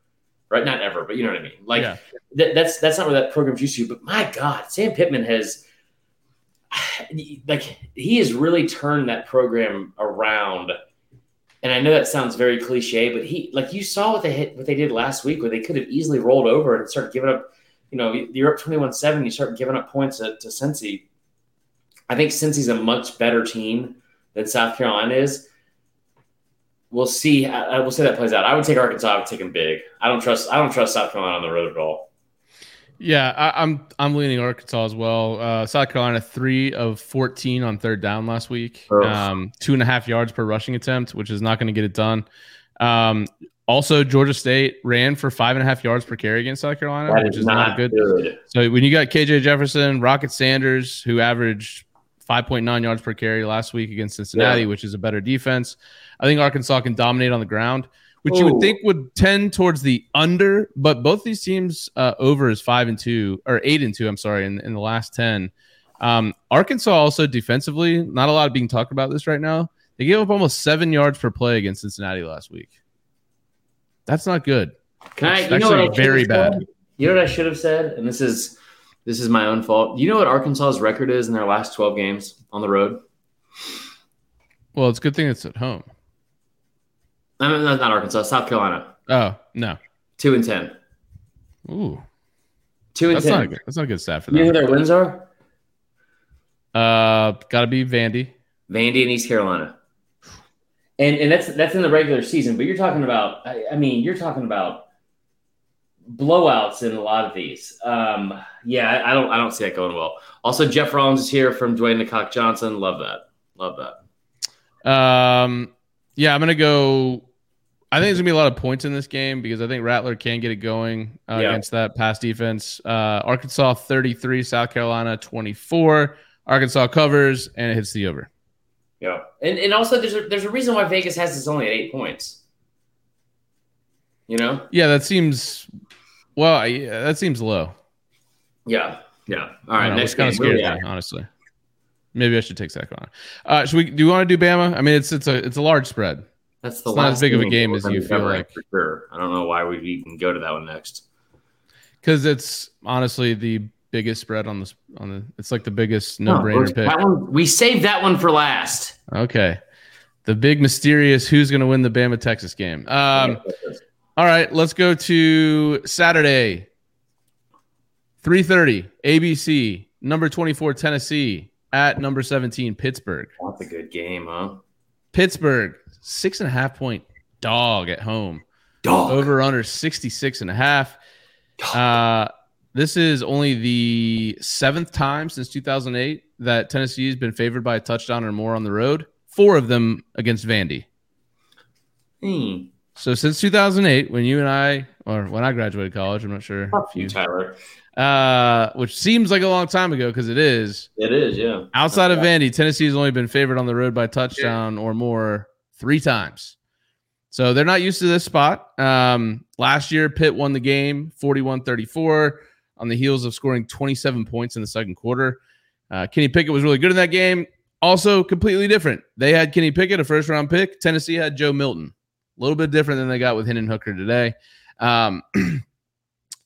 B: right? Not ever, but you know what I mean. Like
A: Yeah.
B: th- that's that's not where that program's used to. But my God, Sam Pittman has [SIGHS] like he has really turned that program around. And I know that sounds very cliche, but he like you saw what they hit, what they did last week, where they could have easily rolled over and started giving up. You know, you're up twenty one seven, you start giving up points to, to Cincy. I think Cincy's a much better team than South Carolina is. We'll see. I, I will say that plays out. I would take Arkansas. I would take them big. I don't trust. I don't trust South Carolina on the road at all.
A: Yeah, I, I'm I'm leaning Arkansas as well. Uh, South Carolina three of fourteen on third down last week. Um, two and a half yards per rushing attempt, which is not going to get it done. Um, also, Georgia State ran for five and a half yards per carry against South Carolina,
B: That
A: which
B: is
A: is
B: not
A: not good.
B: good.
A: So when you got KJ Jefferson, Rocket Sanders, who averaged 5.9 yards per carry last week against Cincinnati,
B: Yeah.
A: which is a better defense, I think Arkansas can dominate on the ground, which you would think would tend towards the under. But both these teams uh, over is five and two or eight and two. I'm sorry, in, in the last ten. Um, Arkansas also defensively, not a lot being talked about this right now. They gave up almost seven yards per play against Cincinnati last week. That's not good.
B: Can I?
A: It's
B: You know what? I
A: actually very bad.
B: said? You know what I should have said, and this is this is my own fault. You know what Arkansas's record is in their last twelve games on the road?
A: Well, it's a good thing it's at home.
B: Mean, not not Arkansas, South Carolina,
A: Oh no.
B: two and ten.
A: Ooh,
B: Two and
A: that's
B: ten.
A: not a good. That's not a good stat for that.
B: You know who their wins are?
A: Uh, got to be Vandy.
B: Vandy and East Carolina. And and that's that's in the regular season, but you're talking about I, I mean, you're talking about blowouts in a lot of these. Um, yeah, I, I don't I don't see that going well. Also, Jeff Rollins is here from Dwayne Cock Johnson. Love that. Love that.
A: Um, yeah, I'm gonna go. I think there's gonna be a lot of points in this game because I think Rattler can get it going uh,
B: Yeah.
A: against that pass defense. Uh, Arkansas 33, South Carolina 24. Arkansas covers and it hits the over.
B: Yeah. And and also there's a there's a reason why Vegas has this only at eight points. You know?
A: Yeah, that seems. Well, I- yeah, that seems low.
B: Yeah. Yeah. All right.
A: I know,
B: Next
A: it's kind of
B: Where we
A: scares me, honestly. Maybe I should take Sack on. Uh, should we? Do you want to do Bama? I mean, it's it's a it's a large spread.
B: That's the
A: It's not as
B: last
A: big of a game as you feel like.
B: for sure. I don't know why we even go to that one next.
A: because it's honestly the biggest spread on the on the. It's like the biggest no brainer pick.
B: One, we saved that one for last.
A: Okay, the big mysterious who's going to win the Bama Texas game. Um, [LAUGHS] all right, let's go to Saturday, three thirty ABC, number twenty four Tennessee at number seventeen Pittsburgh.
B: That's a good game, huh?
A: Pittsburgh six and a half point dog at home.
B: Dog.
A: Over under 66 and a half. Uh, this is only the seventh time since 2008 that Tennessee has been favored by a touchdown or more on the road. Four of them against Vandy.
B: Hmm.
A: So since 2008, when you and I, or when I graduated college, I'm not sure
B: Fuck you, Tyler.
A: Uh, which seems like a long time ago because it is.
B: It is, yeah.
A: Outside of Vandy, Tennessee has only been favored on the road by touchdown or more three times. So they're not used to this spot. Um, last year, Pitt won the game 41 34 on the heels of scoring 27 points in the second quarter. Uh, Kenny Pickett was really good in that game. Also, completely different. They had Kenny Pickett, a first round pick. Tennessee had Joe Milton. A little bit different than they got with Hendon Hooker today. Um, [CLEARS THROAT]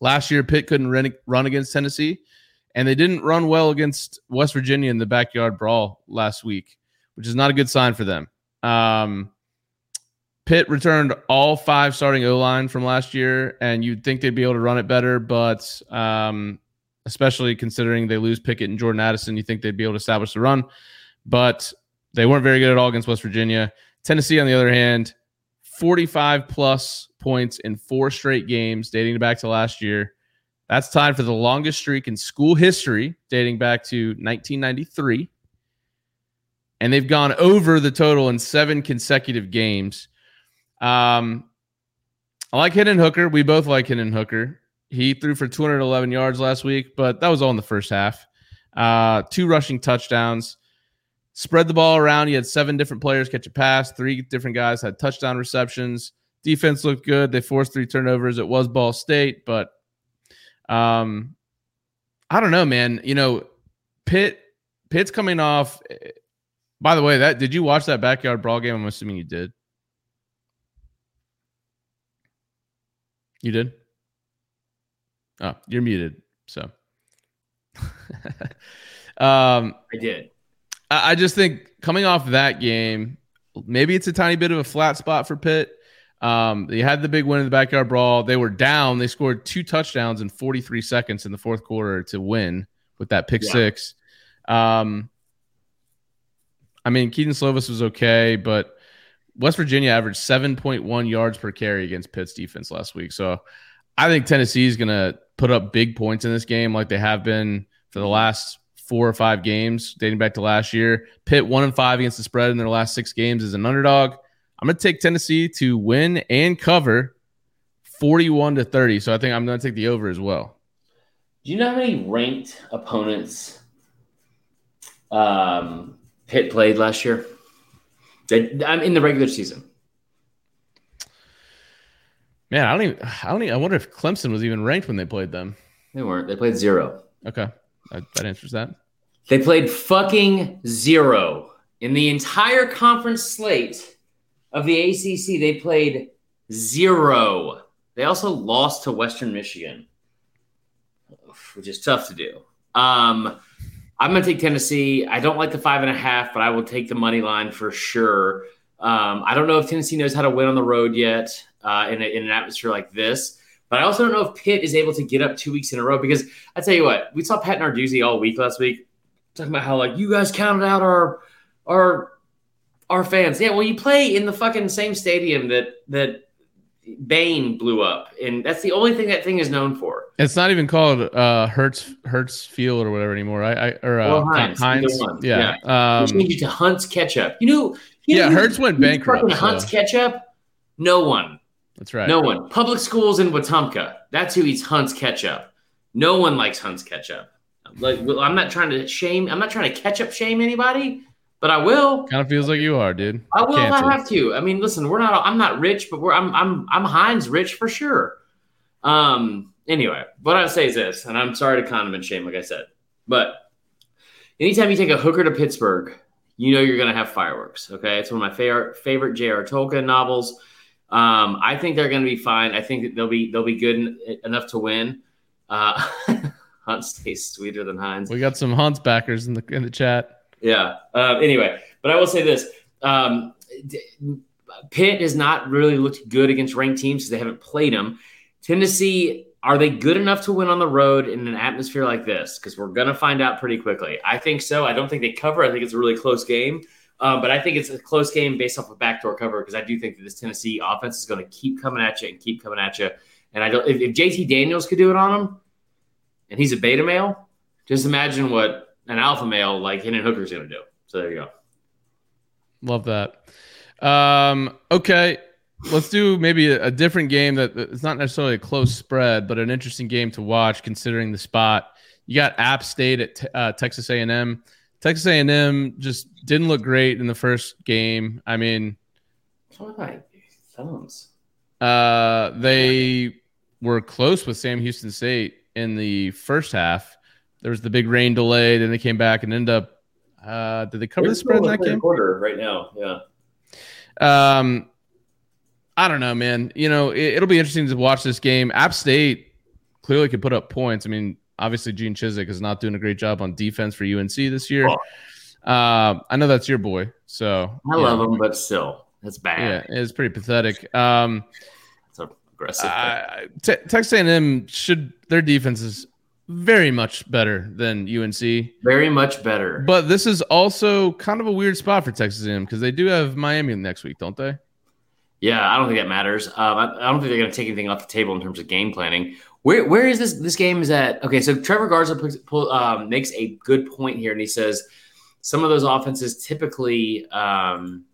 A: last year, Pitt couldn't run, against Tennessee and they didn't run well against West Virginia in the backyard brawl last week, which is not a good sign for them. Um, Pitt returned all five starting O line from last year, and you'd think they'd be able to run it better, but um, especially considering they lose Pickett and Jordan Addison, you think they'd be able to establish the run, but they weren't very good at all against West Virginia. Tennessee, on the other hand, 45 plus points in four straight games dating back to last year. That's tied for the longest streak in school history, dating back to 1993. And they've gone over the total in seven consecutive games. Um, I like Hendon Hooker. We both like Hendon Hooker. He threw for 211 yards last week, but that was all in the first half. Uh, two rushing touchdowns. Spread the ball around. He had seven different players catch a pass. Three different guys had touchdown receptions. Defense looked good. They forced three turnovers. It was Ball State, but um, I don't know, man. You know, Pitt Pitt's coming off. By the way, that did you watch that backyard brawl game? I'm assuming you did. You did. Oh, you're muted. So, [LAUGHS] um,
B: I did.
A: I I just think coming off that game, maybe it's a tiny bit of a flat spot for Pitt. Um, they had the big win in the backyard brawl. They were down. They scored two touchdowns in 43 seconds in the fourth quarter to win with that pick
B: Yeah.
A: six. Um, I mean, Kedon Slovis was okay, but West Virginia averaged 7.1 yards per carry against Pitt's defense last week. So I think Tennessee is going to put up big points in this game like they have been for the last four or five games dating back to last year. Pitt one and five against the spread in their last six games as an underdog. I'm going to take Tennessee to win and cover 41 to 30. So I think I'm going to take the over as well.
B: Do you know how many ranked opponents um, Pitt played last year? They, I'm in the regular season.
A: Man, I don't even, I don't even, I wonder if Clemson was even ranked when they played them.
B: They weren't. They played zero.
A: Okay. That, that answers that.
B: They played fucking zero in the entire conference slate of the ACC. They played zero. They also lost to Western Michigan, which is tough to do. Um, I'm going to take Tennessee. I don't like the five and a half, but I will take the money line for sure. Um, I don't know if Tennessee knows how to win on the road yet uh, in, a, in an atmosphere like this. But I also don't know if Pitt is able to get up two weeks in a row because I tell you what, we saw Pat Narduzzi all week last week talking about how like you guys counted out our our our fans. Yeah, well, you play in the fucking same stadium that that Bane blew up, and that's the only thing that thing is known for.
A: It's not even called uh, Hertz Hertz Field or whatever anymore. I, I or uh,
B: Well, Heinz,
A: Heinz. Yeah.
B: Which
A: Um,
B: changed it to Hunt's Ketchup. You know, you
A: Yeah,
B: know,
A: Hertz went bankrupt, so-
B: Hunt's Ketchup. No one.
A: that's right.
B: No one. Public schools in Wetumpka. That's who eats Hunt's ketchup. No one likes Hunt's ketchup. Like, well, I'm not trying to shame. I'm not trying to ketchup shame anybody, but I will.
A: Kind of feels like you are, dude.
B: I will if. I have to. I mean, listen, we're not. I'm not rich, but we're. I'm. I'm. I'm Heinz rich for sure. Um. Anyway, what I would say is this, and I'm sorry to condiment shame, like I said, but anytime you take a hooker to Pittsburgh, you know you're going to have fireworks. Okay, it's one of my favorite favorite J.R. Tolkien novels. Um, I think they're going to be fine. I think that they'll be they'll be good en- enough to win. Uh, [LAUGHS] Hunt stays sweeter than Heinz.
A: We got some Hunts backers in the in the chat.
B: Yeah. Uh, anyway, but I will say this: um, Pitt has not really looked good against ranked teams because they haven't played them. Tennessee, are they good enough to win on the road in an atmosphere like this? Because we're going to find out pretty quickly. I think so. I don't think they cover. I think it's a really close game. Um, but I think it's a close game based off of backdoor cover because I do think that this Tennessee offense is going to keep coming at you and keep coming at you. And I don't. If, if JT Daniels could do it on him, and he's a beta male, just imagine what an alpha male like Hendon Hooker's going to do. So there you go.
A: Love that. Um, okay, let's do maybe a, a different game that that it's not necessarily a close spread, but an interesting game to watch considering the spot. You got App State at Te- uh, Texas A&M. Texas A&M just didn't look great in the first game. I mean,
B: What's wrong thumbs?
A: uh, they were close with Sam Houston State in the first half. There was the big rain delay, then they came back and ended up. Uh, did they cover
B: They're
A: the spread in that game?
B: Quarter right now, yeah.
A: Um, I don't know, man. You know, it, will be interesting to watch this game. App State clearly could put up points. I mean, obviously Gene Chizik is not doing a great job on defense for UNC this year. Uh, I know that's your boy, so
B: I
A: you
B: love
A: know,
B: him, but still, that's bad.
A: Yeah, it's pretty pathetic. Um,
B: It's aggressive.
A: I- Te- Texas A&M should their defense is very much better than UNC.
B: Very much better.
A: But this is also kind of a weird spot for Texas A&M because they do have Miami next week, don't they?
B: Yeah, I don't think that matters. Um, I, I don't think they're going to take anything off the table in terms of game planning. Where where is this this game is at? Okay, so Trevor Garza puts- pull, um, makes a good point here, and he says some of those offenses typically, um,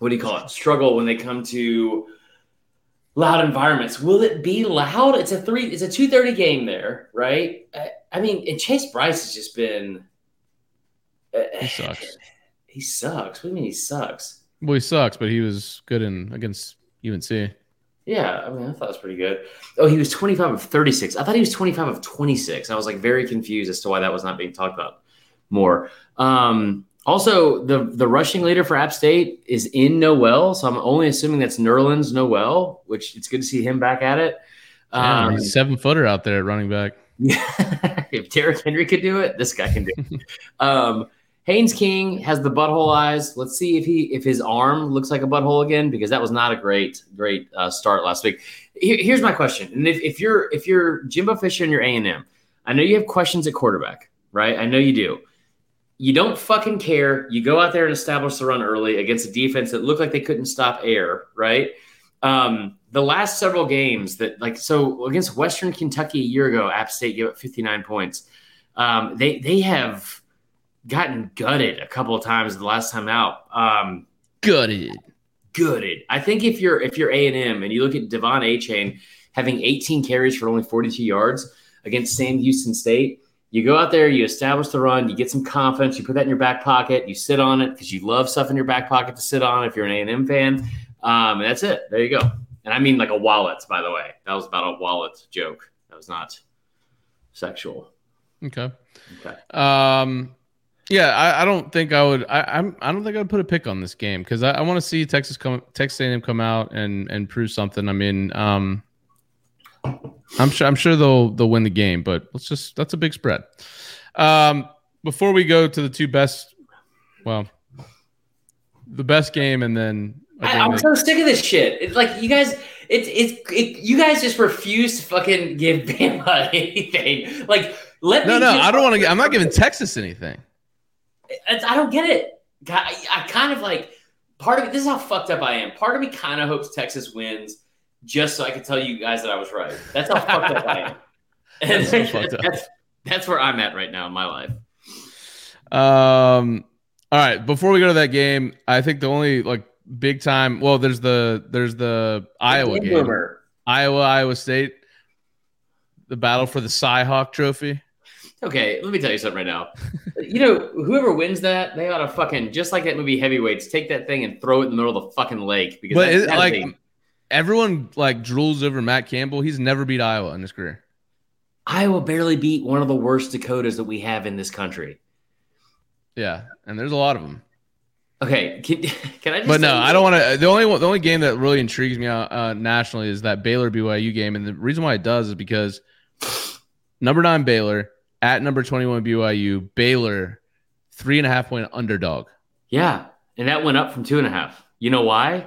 B: what do you call it, struggle when they come to loud environments. Will it be loud? It's a three. It's a two thirty game there, right? I, I mean, and Chase Brice has just been.
A: He sucks.
B: He sucks. What do you mean he sucks?
A: Well, he sucks, but he was good in against UNC.
B: Yeah, I mean, I thought it was pretty good. Oh, he was 25 of 36. I thought he was 25 of 26. I was like very confused as to why that was not being talked about more. Um, also, the the rushing leader for App State is in Noel, so I'm only assuming that's Nerlens Noel, which it's good to see him back at it.
A: Yeah,
B: Um,
A: he's seven footer out there at running back. [LAUGHS]
B: if Derrick Henry could do it, this guy can do it. um, Haynes King has the butthole eyes. Let's see if he if his arm looks like a butthole again because that was not a great great uh, start last week. Here- here's my question, and if, if you're if you're Jimbo Fisher and you're A and M, I know you have questions at quarterback, right? I know you do. You don't fucking care. You go out there and establish the run early against a defense that looked like they couldn't stop air, right? Um, the last several games that like so against Western Kentucky a year ago, App State gave up 59 points. Um, they they have gotten gutted a couple of times the last time out. Um,
A: Gutted.
B: gutted. I think if you're if you're A and M and you look at Devon Achane having 18 carries for only 42 yards against Sam Houston State, you go out there, you establish the run, you get some confidence, you put that in your back pocket, you sit on it because you love stuff in your back pocket to sit on if you're an A and M fan, um, and that's it. There you go. And I mean like a wallet, by the way. That was about a wallet joke. That was not sexual.
A: Okay.
B: Okay.
A: Um, yeah, I, I don't think I would. I, I'm. I don't think I'd put a pick on this game because I, I want to see Texas come, Texas A&M come out and and prove something. I mean, um, I'm sure. I'm sure they'll they'll win the game, but let's just. That's a big spread. Um, before we go to the two best, well, the best game and then
B: I, I'm so sick of this shit. It's like you guys, it's it's it, you guys just refuse to fucking give [LAUGHS] Bama anything. Like let
A: no,
B: me.
A: no, I don't want to. I'm not giving Texas anything.
B: It's, I don't get it. I, I kind of like part of it. This is how fucked up I am. Part of me kind of hopes Texas wins just so I can tell you guys that I was right. That's how [LAUGHS] fucked up I am.
A: That's so fucked up.
B: that's, that's where I'm at right now in my life.
A: Um. All right. Before we go to that game, I think the only like big time. Well, there's the there's the Iowa
B: Game
A: game.
B: Boomer.
A: Iowa Iowa State. The battle for the Cy-Hawk Trophy.
B: Okay, let me tell you something right now. you know, whoever wins that, they ought to fucking just like that movie Heavyweights, take that thing and throw it in the middle of the fucking lake because
A: But
B: that,
A: it,
B: that
A: like
B: thing-
A: everyone like drools over Matt Campbell. He's never beat Iowa in his career.
B: Iowa barely beat one of the worst Dakotas that we have in this country.
A: Yeah, and there's a lot of them.
B: Okay, can, [LAUGHS] can I just
A: But no, I don't want to. The only one- the only game that really intrigues me uh, uh, nationally is that Baylor BYU game, and the reason why it does is because number nine Baylor at number twenty one BYU. Baylor three and a half point underdog.
B: Yeah, and that went up from two and a half. You know why?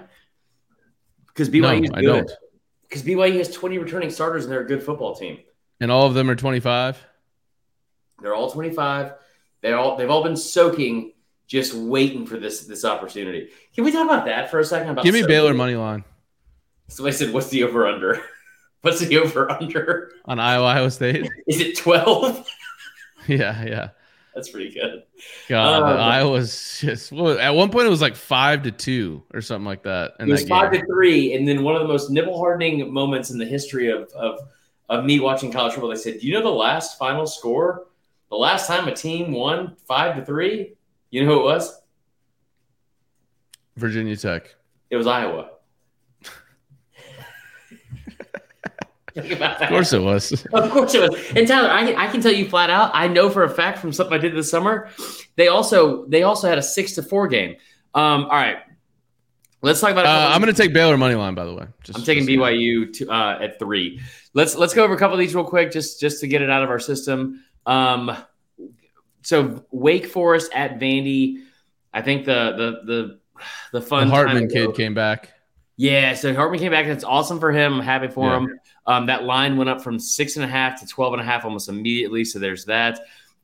B: Because
A: No,
B: BYU is
A: I
B: good.
A: don't.
B: Because BYU has 20 returning starters and they're a good football team.
A: And all of them are twenty five.
B: They're all 25. They're all they've all been soaking, just waiting for this this opportunity. Can we talk about that for a second? About
A: Give me
B: soaking?
A: Baylor money line
B: Somebody said, "What's the over under? [LAUGHS] What's the over under?
A: on Iowa Iowa State.
B: Is it 12?" [LAUGHS]
A: yeah, yeah.
B: That's pretty good.
A: God,
B: Um,
A: Iowa's just well, at one point it was like five to two or something like that. In
B: It was
A: that
B: five to three, and then one of the most nipple hardening moments in the history of, of of me watching college football. They said, "Do you know the last final score? The last time a team won five to three? You know who it was?
A: Virginia Tech.
B: It was Iowa." Think about that.
A: Of course it was.
B: Of course it was. And Tyler, I, I can tell you flat out, I know for a fact from something I did this summer, they also they also had a six to four game. Um, all right. Let's talk about a
A: Uh, I'm going to take Baylor money line, by the way. Just,
B: I'm taking BYU to, uh, at three. Let's let's go over a couple of these real quick, just just to get it out of our system. Um, so Wake Forest at Vandy. I think the the the the
A: The
B: fun
A: Hartman
B: to go-
A: kid came back.
B: Yeah, so Hartman came back. That's awesome for him. I'm happy for
A: Yeah.
B: him. Um, that line went up from six and a half to 12 and a half almost immediately. So there's that.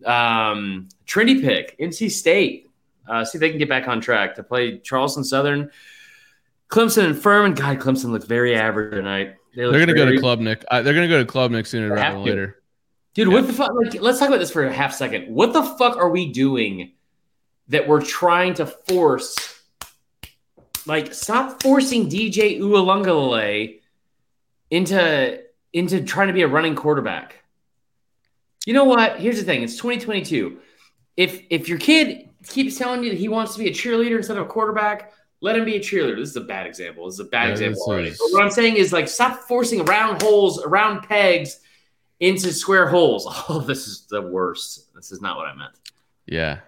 B: Um, Trinity pick, NC State. Uh, see if they can get back on track to play Charleston Southern. Clemson and Furman. God, Clemson looked very average tonight. They
A: They're going to go to Klubnik. Uh, they're going to go to Klubnik sooner
B: They
A: rather than later.
B: Dude,
A: Yeah.
B: what the fuck? Like, let's talk about this for a half second. What the fuck are we doing that we're trying to force? Like, stop forcing DJ Uiagalelei into into trying to be a running quarterback. You know what? Here's the thing: it's 2022. If if your kid keeps telling you that he wants to be a cheerleader instead of a quarterback, let him be a cheerleader. This is a bad example. This is a bad
A: Yeah,
B: example already. But what I'm saying is like stop forcing round holes, around pegs into square holes. [LAUGHS] Oh, this is the worst. This is not what I meant.
A: Yeah.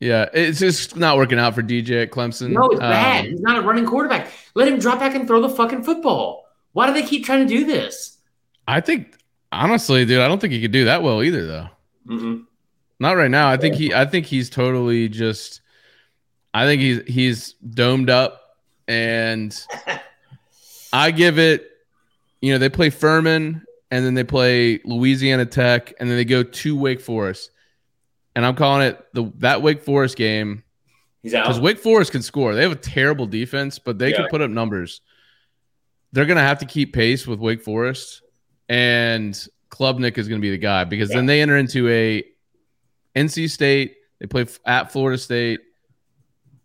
A: Yeah. It's just not working out for DJ at Clemson.
B: No, it's bad.
A: Um,
B: He's not a running quarterback. Let him drop back and throw the fucking football. Why do they keep trying to do this?
A: I think, honestly, dude, I don't think he could do that well either, though.
B: Mm-mm.
A: Not right now. I think he. I think he's totally just. I think he's he's domed up, and [LAUGHS] I give it. You know, they play Furman, and then they play Louisiana Tech, and then they go to Wake Forest, and I'm calling it the that Wake Forest game
B: He's out because.
A: Wake Forest can score. They have a terrible defense, but they
B: Yeah.
A: can put up numbers. They're going to have to keep pace with Wake Forest, and Klubnik is going to be the guy because then they enter into a NC State. They play at Florida State.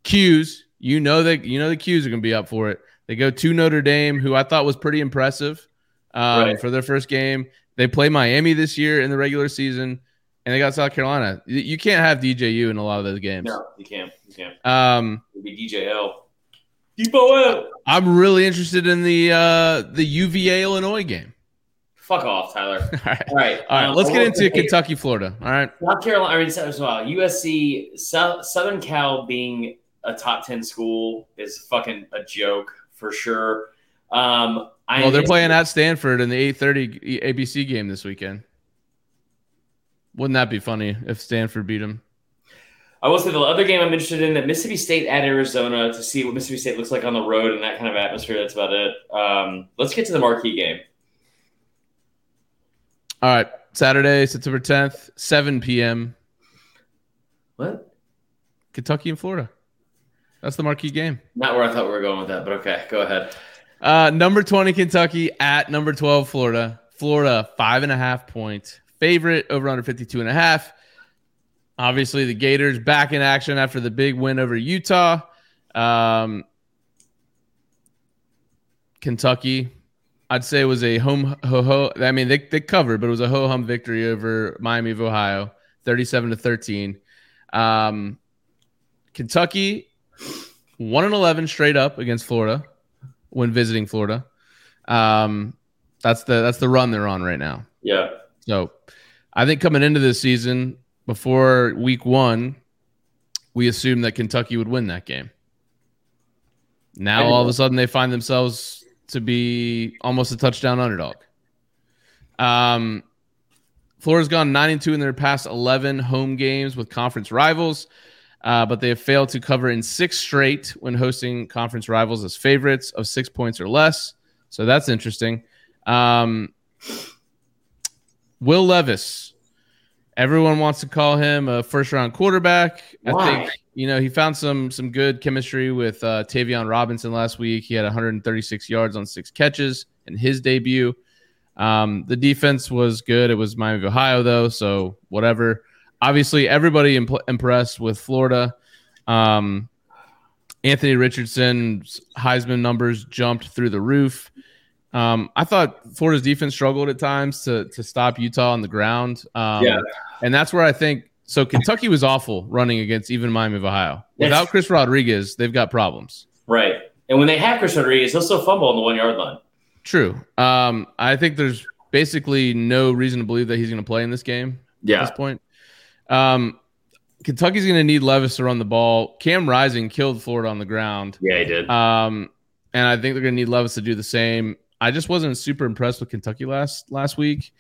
A: Q's, you know that you know the Q's are going to be up for it. They go to Notre Dame, who I thought was pretty impressive um,
B: Right.
A: for their first game. They play Miami this year in the regular season, and they got South Carolina. You- You can't have DJU in a lot of those games.
B: No, you can't. You can't.
A: Um,
B: It'll be DJL. Out.
A: I'm really interested in the uh, the UVA Illinois game.
B: Fuck off, Tyler. [LAUGHS]
A: All right.
B: All right.
A: All right.
B: um,
A: Let's get into Kentucky, Florida. All right.
B: South Carolina, I mean, as well, USC, Sou- Southern Cal being a top 10 school is fucking a joke for sure. Um, I
A: Well, they're playing at Stanford in the 8:30 ABC game this weekend. Wouldn't that be funny if Stanford beat them?
B: I will say the other game I'm interested in that Mississippi State at Arizona to see what Mississippi State looks like on the road and that kind of atmosphere. That's about it. Um, let's get to the marquee game.
A: All right. Saturday, September 10th, 7 p.m.
B: What?
A: Kentucky and Florida. That's the marquee game.
B: Not where I thought we were going with that, but okay, go ahead.
A: Uh, number 20 Kentucky at number 12 Florida. Florida five and a half point favorite over under 52 and a half. Obviously, the Gators back in action after the big win over Utah. Um, Kentucky, I'd say was a home ho ho. I mean, they, they covered, but it was a ho hum victory over Miami of Ohio, 37 to 13. Um, Kentucky, 1 and 11 straight up against Florida when visiting Florida. Um, that's the that's the run they're on right now.
B: Yeah.
A: So I think coming into this season, before week one, we assumed that Kentucky would win that game. Now all of a sudden they find themselves to be almost a touchdown underdog. Um, Florida's gone nine and two in their past eleven home games with conference rivals, uh, but they have failed to cover in six straight when hosting conference rivals as favorites of six points or less. So that's interesting. Um, Will Levis. Everyone wants to call him a first round quarterback. I
B: Why?
A: think you know he found some some good chemistry with uh, Tayvion Robinson last week. He had 136 yards on six catches in his debut. Um, the defense was good. It was Miami of Ohio though, so whatever. Obviously, everybody impl- impressed with Florida. Um, Anthony Richardson's Heisman numbers jumped through the roof. Um, I thought Florida's defense struggled at times to to stop Utah on the ground. Um,
B: Yeah.
A: and that's where I think so. Kentucky was awful running against even Miami of Ohio.
B: Yes.
A: Without Chris Rodriguez, they've got problems.
B: Right. And when they have Chris Rodriguez, they'll still fumble on the one yard line.
A: True. Um, I think there's basically no reason to believe that he's going to play in this game Yeah. at this point. Um, Kentucky's going to need Levis to run the ball. Cam Rising killed Florida on the ground.
B: Yeah, he did.
A: Um, and I think they're going to need Levis to do the same. I just wasn't super impressed with Kentucky last last week.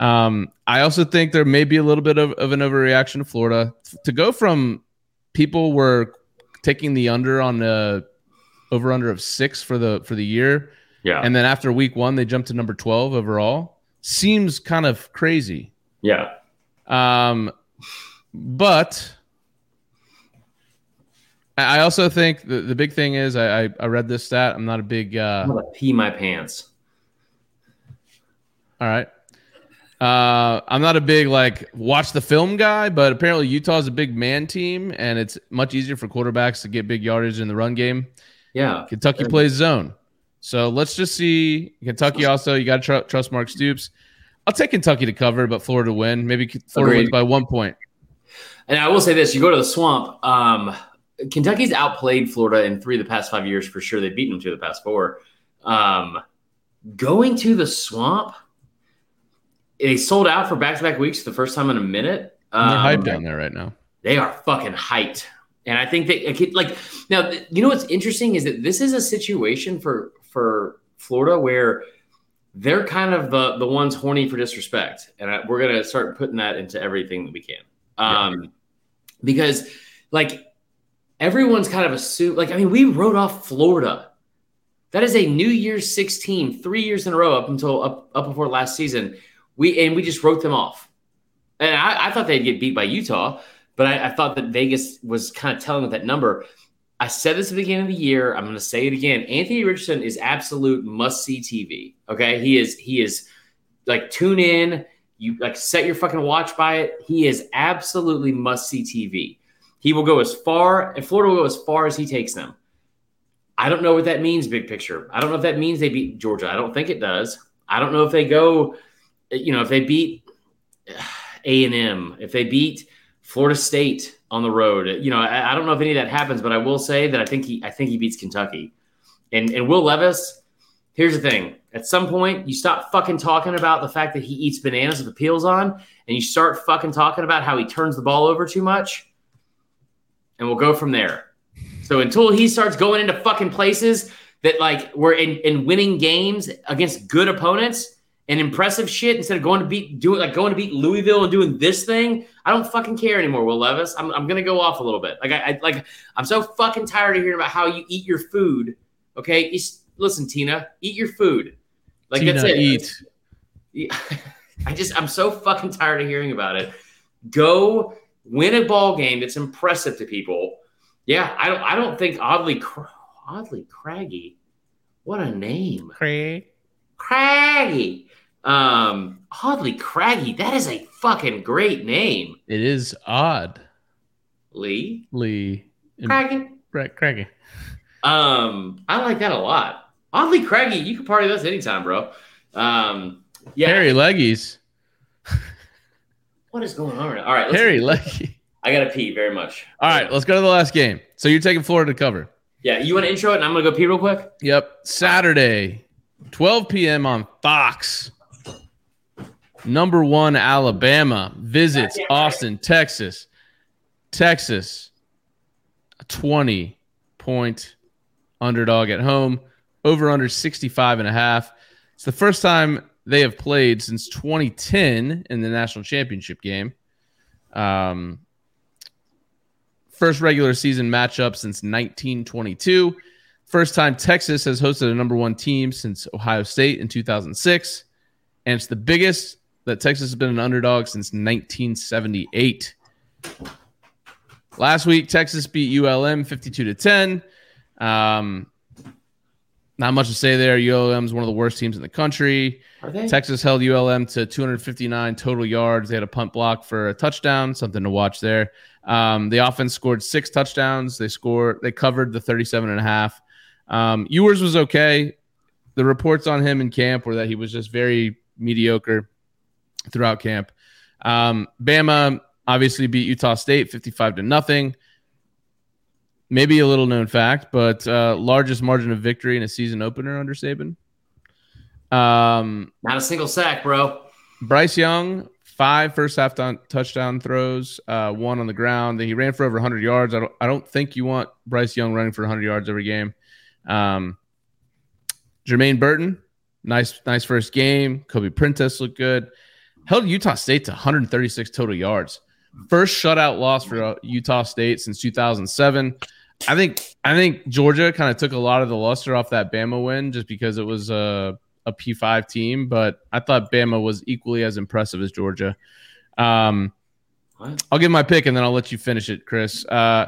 A: Um, I also think there may be a little bit of, of an overreaction to Florida to go from people were taking the under on the over under of six for the for the year,
B: yeah.
A: and then after week one they jumped to number twelve overall. Seems kind of crazy.
B: yeah.
A: Um, but I also think the, the big thing is I, I I read this stat. I'm not a big uh,
B: I'm gonna pee my pants.
A: All right. Uh, I'm not a big like watch the film guy, but apparently Utah is a big man team, and it's much easier for quarterbacks to get big yardage in the run game.
B: Yeah.
A: Kentucky plays zone, so let's just see. Kentucky also, you got to tr- trust Mark Stoops. I'll take Kentucky to cover, but Florida win. Maybe Florida
B: Agreed.
A: wins by one point.
B: And I will say this: you go to the swamp. Um, Kentucky's outplayed Florida in three of the past five years for sure. They've beaten them two of the past four. Um, going to the swamp, they sold out for back-to-back weeks the first time in a minute.
A: And they're
B: Um,
A: hyped down there right now.
B: They are fucking hyped. And I think that like now, you know what's interesting is that this is a situation for for Florida where they're kind of the the ones horny for disrespect, and I, we're gonna start putting that into everything that we can, um, because like everyone's kind of assumed. Like I mean, we wrote off Florida. That is a New Year's Six team, three years in a row up until up up before last season. We and we just wrote them off. And I, I thought they'd get beat by Utah, but I, I thought that Vegas was kind of telling with that number. I said this at the beginning of the year. I'm going to say it again. Anthony Richardson is absolute must see TV. Okay, he is. He is like tune in. You like set your fucking watch by it. He is absolutely must see TV. He will go as far, and Florida will go as far as he takes them. I don't know what that means, big picture. I don't know if that means they beat Georgia. I don't think it does. I don't know if they go, you know, if they beat uh, A and M, if they beat Florida State on the road. You know, I, I don't know if any of that happens, but I will say that I think he, I think he beats Kentucky, and and Will Levis, Here's the thing. At some point, you stop fucking talking about the fact that he eats bananas with the peels on, and you start fucking talking about how he turns the ball over too much, and we'll go from there. So until he starts going into fucking places that like we're in, in winning games against good opponents and impressive shit instead of going to beat doing like going to beat Louisville and doing this thing, I don't fucking care anymore, Will Levis. I'm, I'm gonna go off a little bit. Like I, I like I'm so fucking tired of hearing about how you eat your food. Okay, listen, Tina, eat your food. Like
A: Tina,
B: that's it.
A: eat. [LAUGHS]
B: I just I'm so fucking tired of hearing about it. Go win a ball game that's impressive to people. Yeah, I don't I don't think oddly oddly craggy. What a name.
A: Craig.
B: Craggy. Um oddly craggy. That is a fucking great name.
A: It is odd.
B: Lee.
A: Lee.
B: Craggy.
A: Brett Craigie.
B: Um, I like that a lot. Oddly craggy, you can party with us anytime, bro. Um, yeah.
A: Harry Leggies.
B: What is going on? right? All right, let's,
A: Harry Leggy. [LAUGHS]
B: I gotta pee very much.
A: All right, let's go to the last game. So you're taking Florida to cover.
B: Yeah, you want to intro it, and I'm gonna go pee real quick.
A: Yep. Saturday, 12 p.m. on Fox. Number one, Alabama visits Austin, Texas. Texas, a 20 point underdog at home, over under 65 and a half. It's the first time they have played since 2010 in the national championship game. Um, first regular season matchup since 1922. First time Texas has hosted a number one team since Ohio State in 2006. And it's the biggest that Texas has been an underdog since 1978. Last week, Texas beat ULM 52 to 10. Um, not much to say there. ULM is one of the worst teams in the country. Texas held ULM to 259 total yards. They had a punt block for a touchdown, something to watch there. Um, the offense scored six touchdowns. They scored, they covered the 37 and a half. Um, Ewers was okay. The reports on him in camp were that he was just very mediocre throughout camp. Um, Bama obviously beat Utah State 55 to nothing. Maybe a little known fact, but uh, largest margin of victory in a season opener under Saban. Um,
B: Not a single sack, bro.
A: Bryce Young, five first half down, touchdown throws, uh, one on the ground. He ran for over 100 yards. I don't, I don't think you want Bryce Young running for 100 yards every game. Um, Jermaine Burton, nice, nice first game. Kobe Prentice looked good. Held Utah State to 136 total yards. First shutout loss for uh, Utah State since 2007. I think I think Georgia kind of took a lot of the luster off that Bama win just because it was a a P5 team, but I thought Bama was equally as impressive as Georgia. Um, I'll give my pick and then I'll let you finish it, Chris. Uh,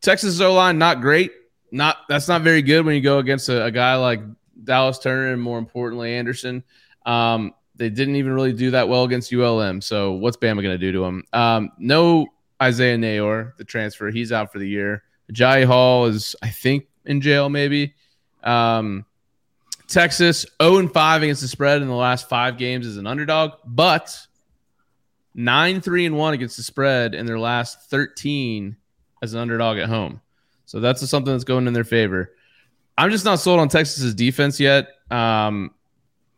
A: Texas O line not great. Not that's not very good when you go against a, a guy like Dallas Turner and more importantly Anderson. Um, they didn't even really do that well against ULM. So what's Bama going to do to him? Um, no Isaiah Neyor, the transfer, he's out for the year. Jai Hall is, I think, in jail maybe. Um, Texas 0 and 5 against the spread in the last five games as an underdog, but 9 3 and 1 against the spread in their last 13 as an underdog at home. So that's something that's going in their favor. I'm just not sold on Texas's defense yet. Um,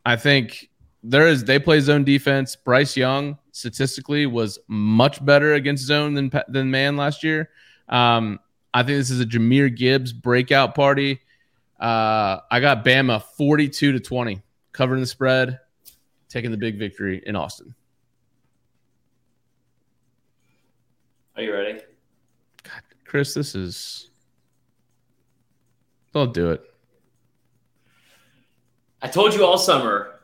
A: I think there is they play zone defense. Bryce Young statistically was much better against zone than than man last year. Um, I think this is a Jahmyr Gibbs breakout party. Uh, I got Bama 42 to 20, covering the spread, taking the big victory in Austin.
B: Are you ready?
A: Chris, this is. Don't do it.
B: I told you all summer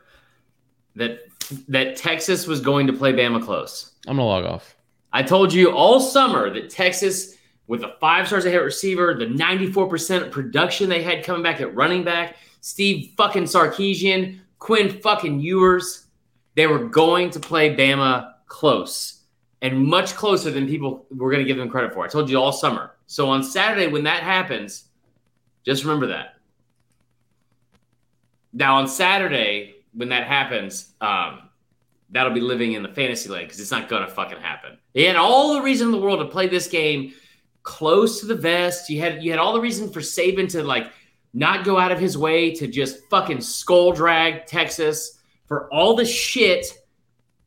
B: that that Texas was going to play Bama close.
A: I'm gonna log off.
B: I told you all summer that Texas, with the five stars they had at receiver, the 94% production they had coming back at running back, Steve fucking Sarkisian, Quinn fucking Ewers, they were going to play Bama close and much closer than people were going to give them credit for. I told you all summer. So on Saturday, when that happens, just remember that. Now on Saturday, when that happens, um, that'll be living in the fantasy land because it's not gonna fucking happen. He had all the reason in the world to play this game close to the vest. You had you had all the reason for Saban to like not go out of his way to just fucking skull drag Texas for all the shit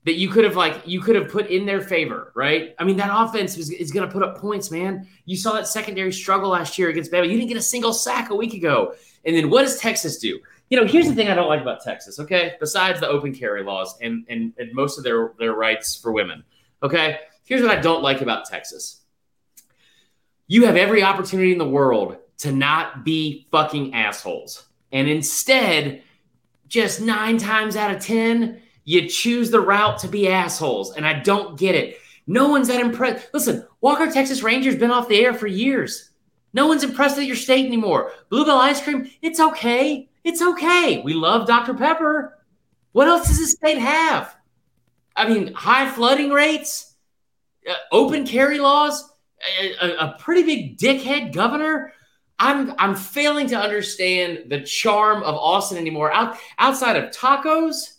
B: that you could have like you could have put in their favor, right? I mean, that offense is, is going to put up points, man. You saw that secondary struggle last year against Bama. You didn't get a single sack a week ago. And then what does Texas do? You know, here's the thing I don't like about Texas. Okay, besides the open carry laws and and, and most of their their rights for women. Okay, here's what I don't like about Texas. You have every opportunity in the world to not be fucking assholes, and instead, just nine times out of ten you choose the route to be assholes, and I don't get it. No one's that impressed. Listen, Walker Texas Rangers been off the air for years. No one's impressed at your state anymore. Bluebell ice cream, it's okay. It's okay. We love Dr. Pepper. What else does this state have? I mean, high flooding rates, uh, open carry laws, a, a, pretty big dickhead governor. I'm I'm failing to understand the charm of Austin anymore. Out, outside of tacos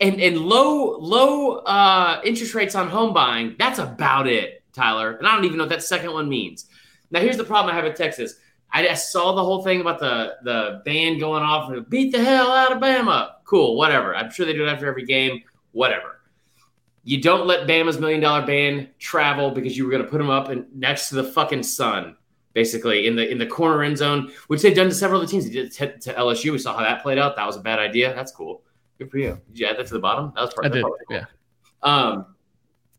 B: and and low low uh, interest rates on home buying. That's about it, Tyler. And I don't even know what that second one means. Now, here's the problem I have with Texas. I, I saw the whole thing about the the band going off and beat the hell out of Bama. Cool, whatever. I'm sure they do it after every game. Whatever. You don't let Bama's million dollar band travel because you were going to put them up in, next to the fucking sun, basically in the in the corner end zone, which they've done to several of the teams. They did to, to LSU. We saw how that played out. That was a bad idea. That's cool. Good for you. Did you add that to the bottom? That was
A: I did. Cool. Yeah.
B: Um,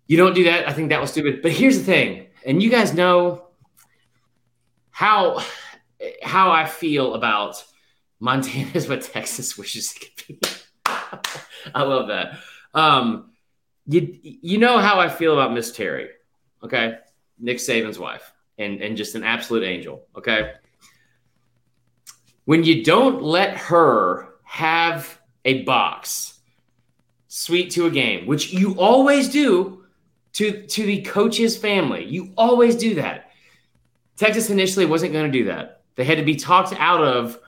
B: you don't do that. I think that was stupid. But here's the thing, and you guys know how how I feel about Montana is what Texas [LAUGHS] wishes it could be. I love that. Um, you you know how I feel about Miss Terry, okay? Nick Saban's wife, and and just an absolute angel, okay? When you don't let her have a box suite to a game, which you always do to to the coach's family. You always do that. Texas initially wasn't going to do that. They had to be talked out of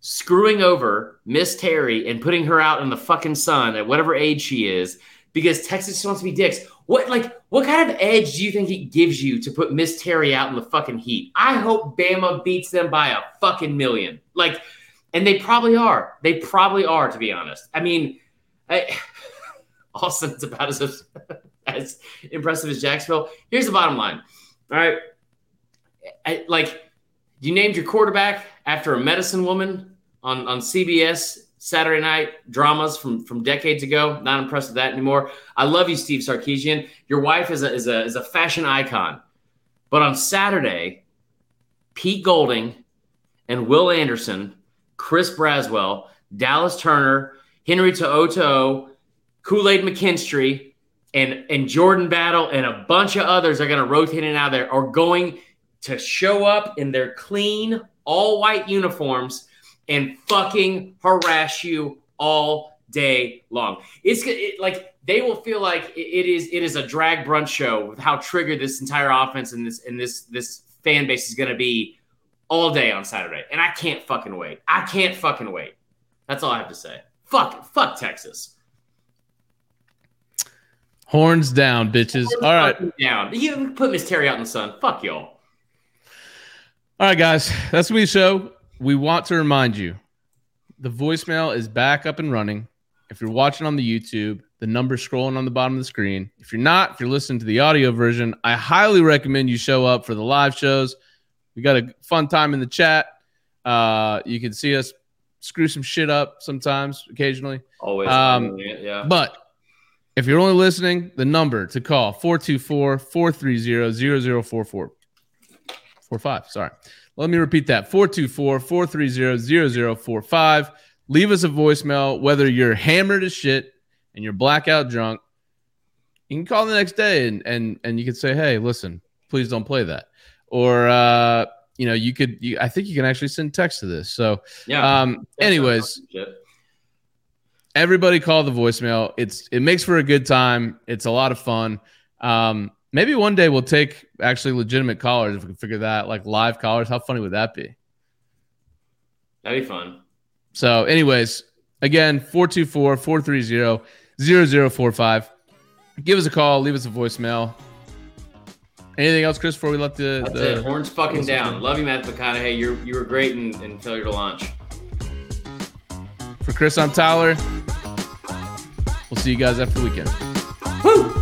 B: screwing over Miss Terry and putting her out in the fucking sun at whatever age she is because Texas wants to be dicks. What like what kind of edge do you think it gives you to put Miss Terry out in the fucking heat? I hope Bama beats them by a fucking million. Like and they probably are. They probably are, to be honest. I mean, I, Austin's about as, as impressive as Jacksonville. Here's the bottom line. All right. I, like, you named your quarterback after a medicine woman on, on CBS Saturday night dramas from, from decades ago. Not impressed with that anymore. I love you, Steve Sarkisian. Your wife is a, is a, is a fashion icon. But on Saturday, Pete Golding and Will Anderson Chris Braswell, Dallas Turner, Henry To'oTo'o, Kool Aid McKinstry, and, and Jordan Battle, and a bunch of others are going to rotate in and out there, are going to show up in their clean, all white uniforms and fucking harass you all day long. It's it, like they will feel like it is it is a drag brunch show with how triggered this entire offense and this and this this fan base is going to be all day on Saturday, and I can't fucking wait. I can't fucking wait. That's all I have to say. Fuck, fuck Texas.
A: Horns down, bitches. Horns all right,
B: down. You put Miss Terry out in the sun. Fuck y'all.
A: All right, guys, that's we show. We want to remind you, the voicemail is back up and running. If you're watching on the YouTube, the number scrolling on the bottom of the screen. If you're not, if you're listening to the audio version, I highly recommend you show up for the live shows. We got a fun time in the chat. Uh, you can see us screw some shit up sometimes, occasionally.
B: Always. Um, yeah.
A: But if you're only listening, the number to call 424 430 0044. 45. Sorry. Let me repeat that 424 430 0045. Leave us a voicemail, whether you're hammered as shit and you're blackout drunk. You can call the next day and, and, and you can say, hey, listen, please don't play that or uh, you know, you could. You, I think you can actually send text to this. So yeah. Um, anyways, everybody call the voicemail. It's it makes for a good time. It's a lot of fun. Um, maybe one day we'll take actually legitimate callers if we can figure that like live callers. How funny would that be?
B: That'd be fun.
A: So, anyways, again, 424 430 0045. Give us a call, leave us a voicemail Anything else, Chris? Before we let the,
B: That's
A: the
B: it. Horns fucking down. Love you, Matthew McConaughey. You you were great in, in failure to launch.
A: for Chris, I'm Tyler. We'll see you guys after the weekend.
B: Woo!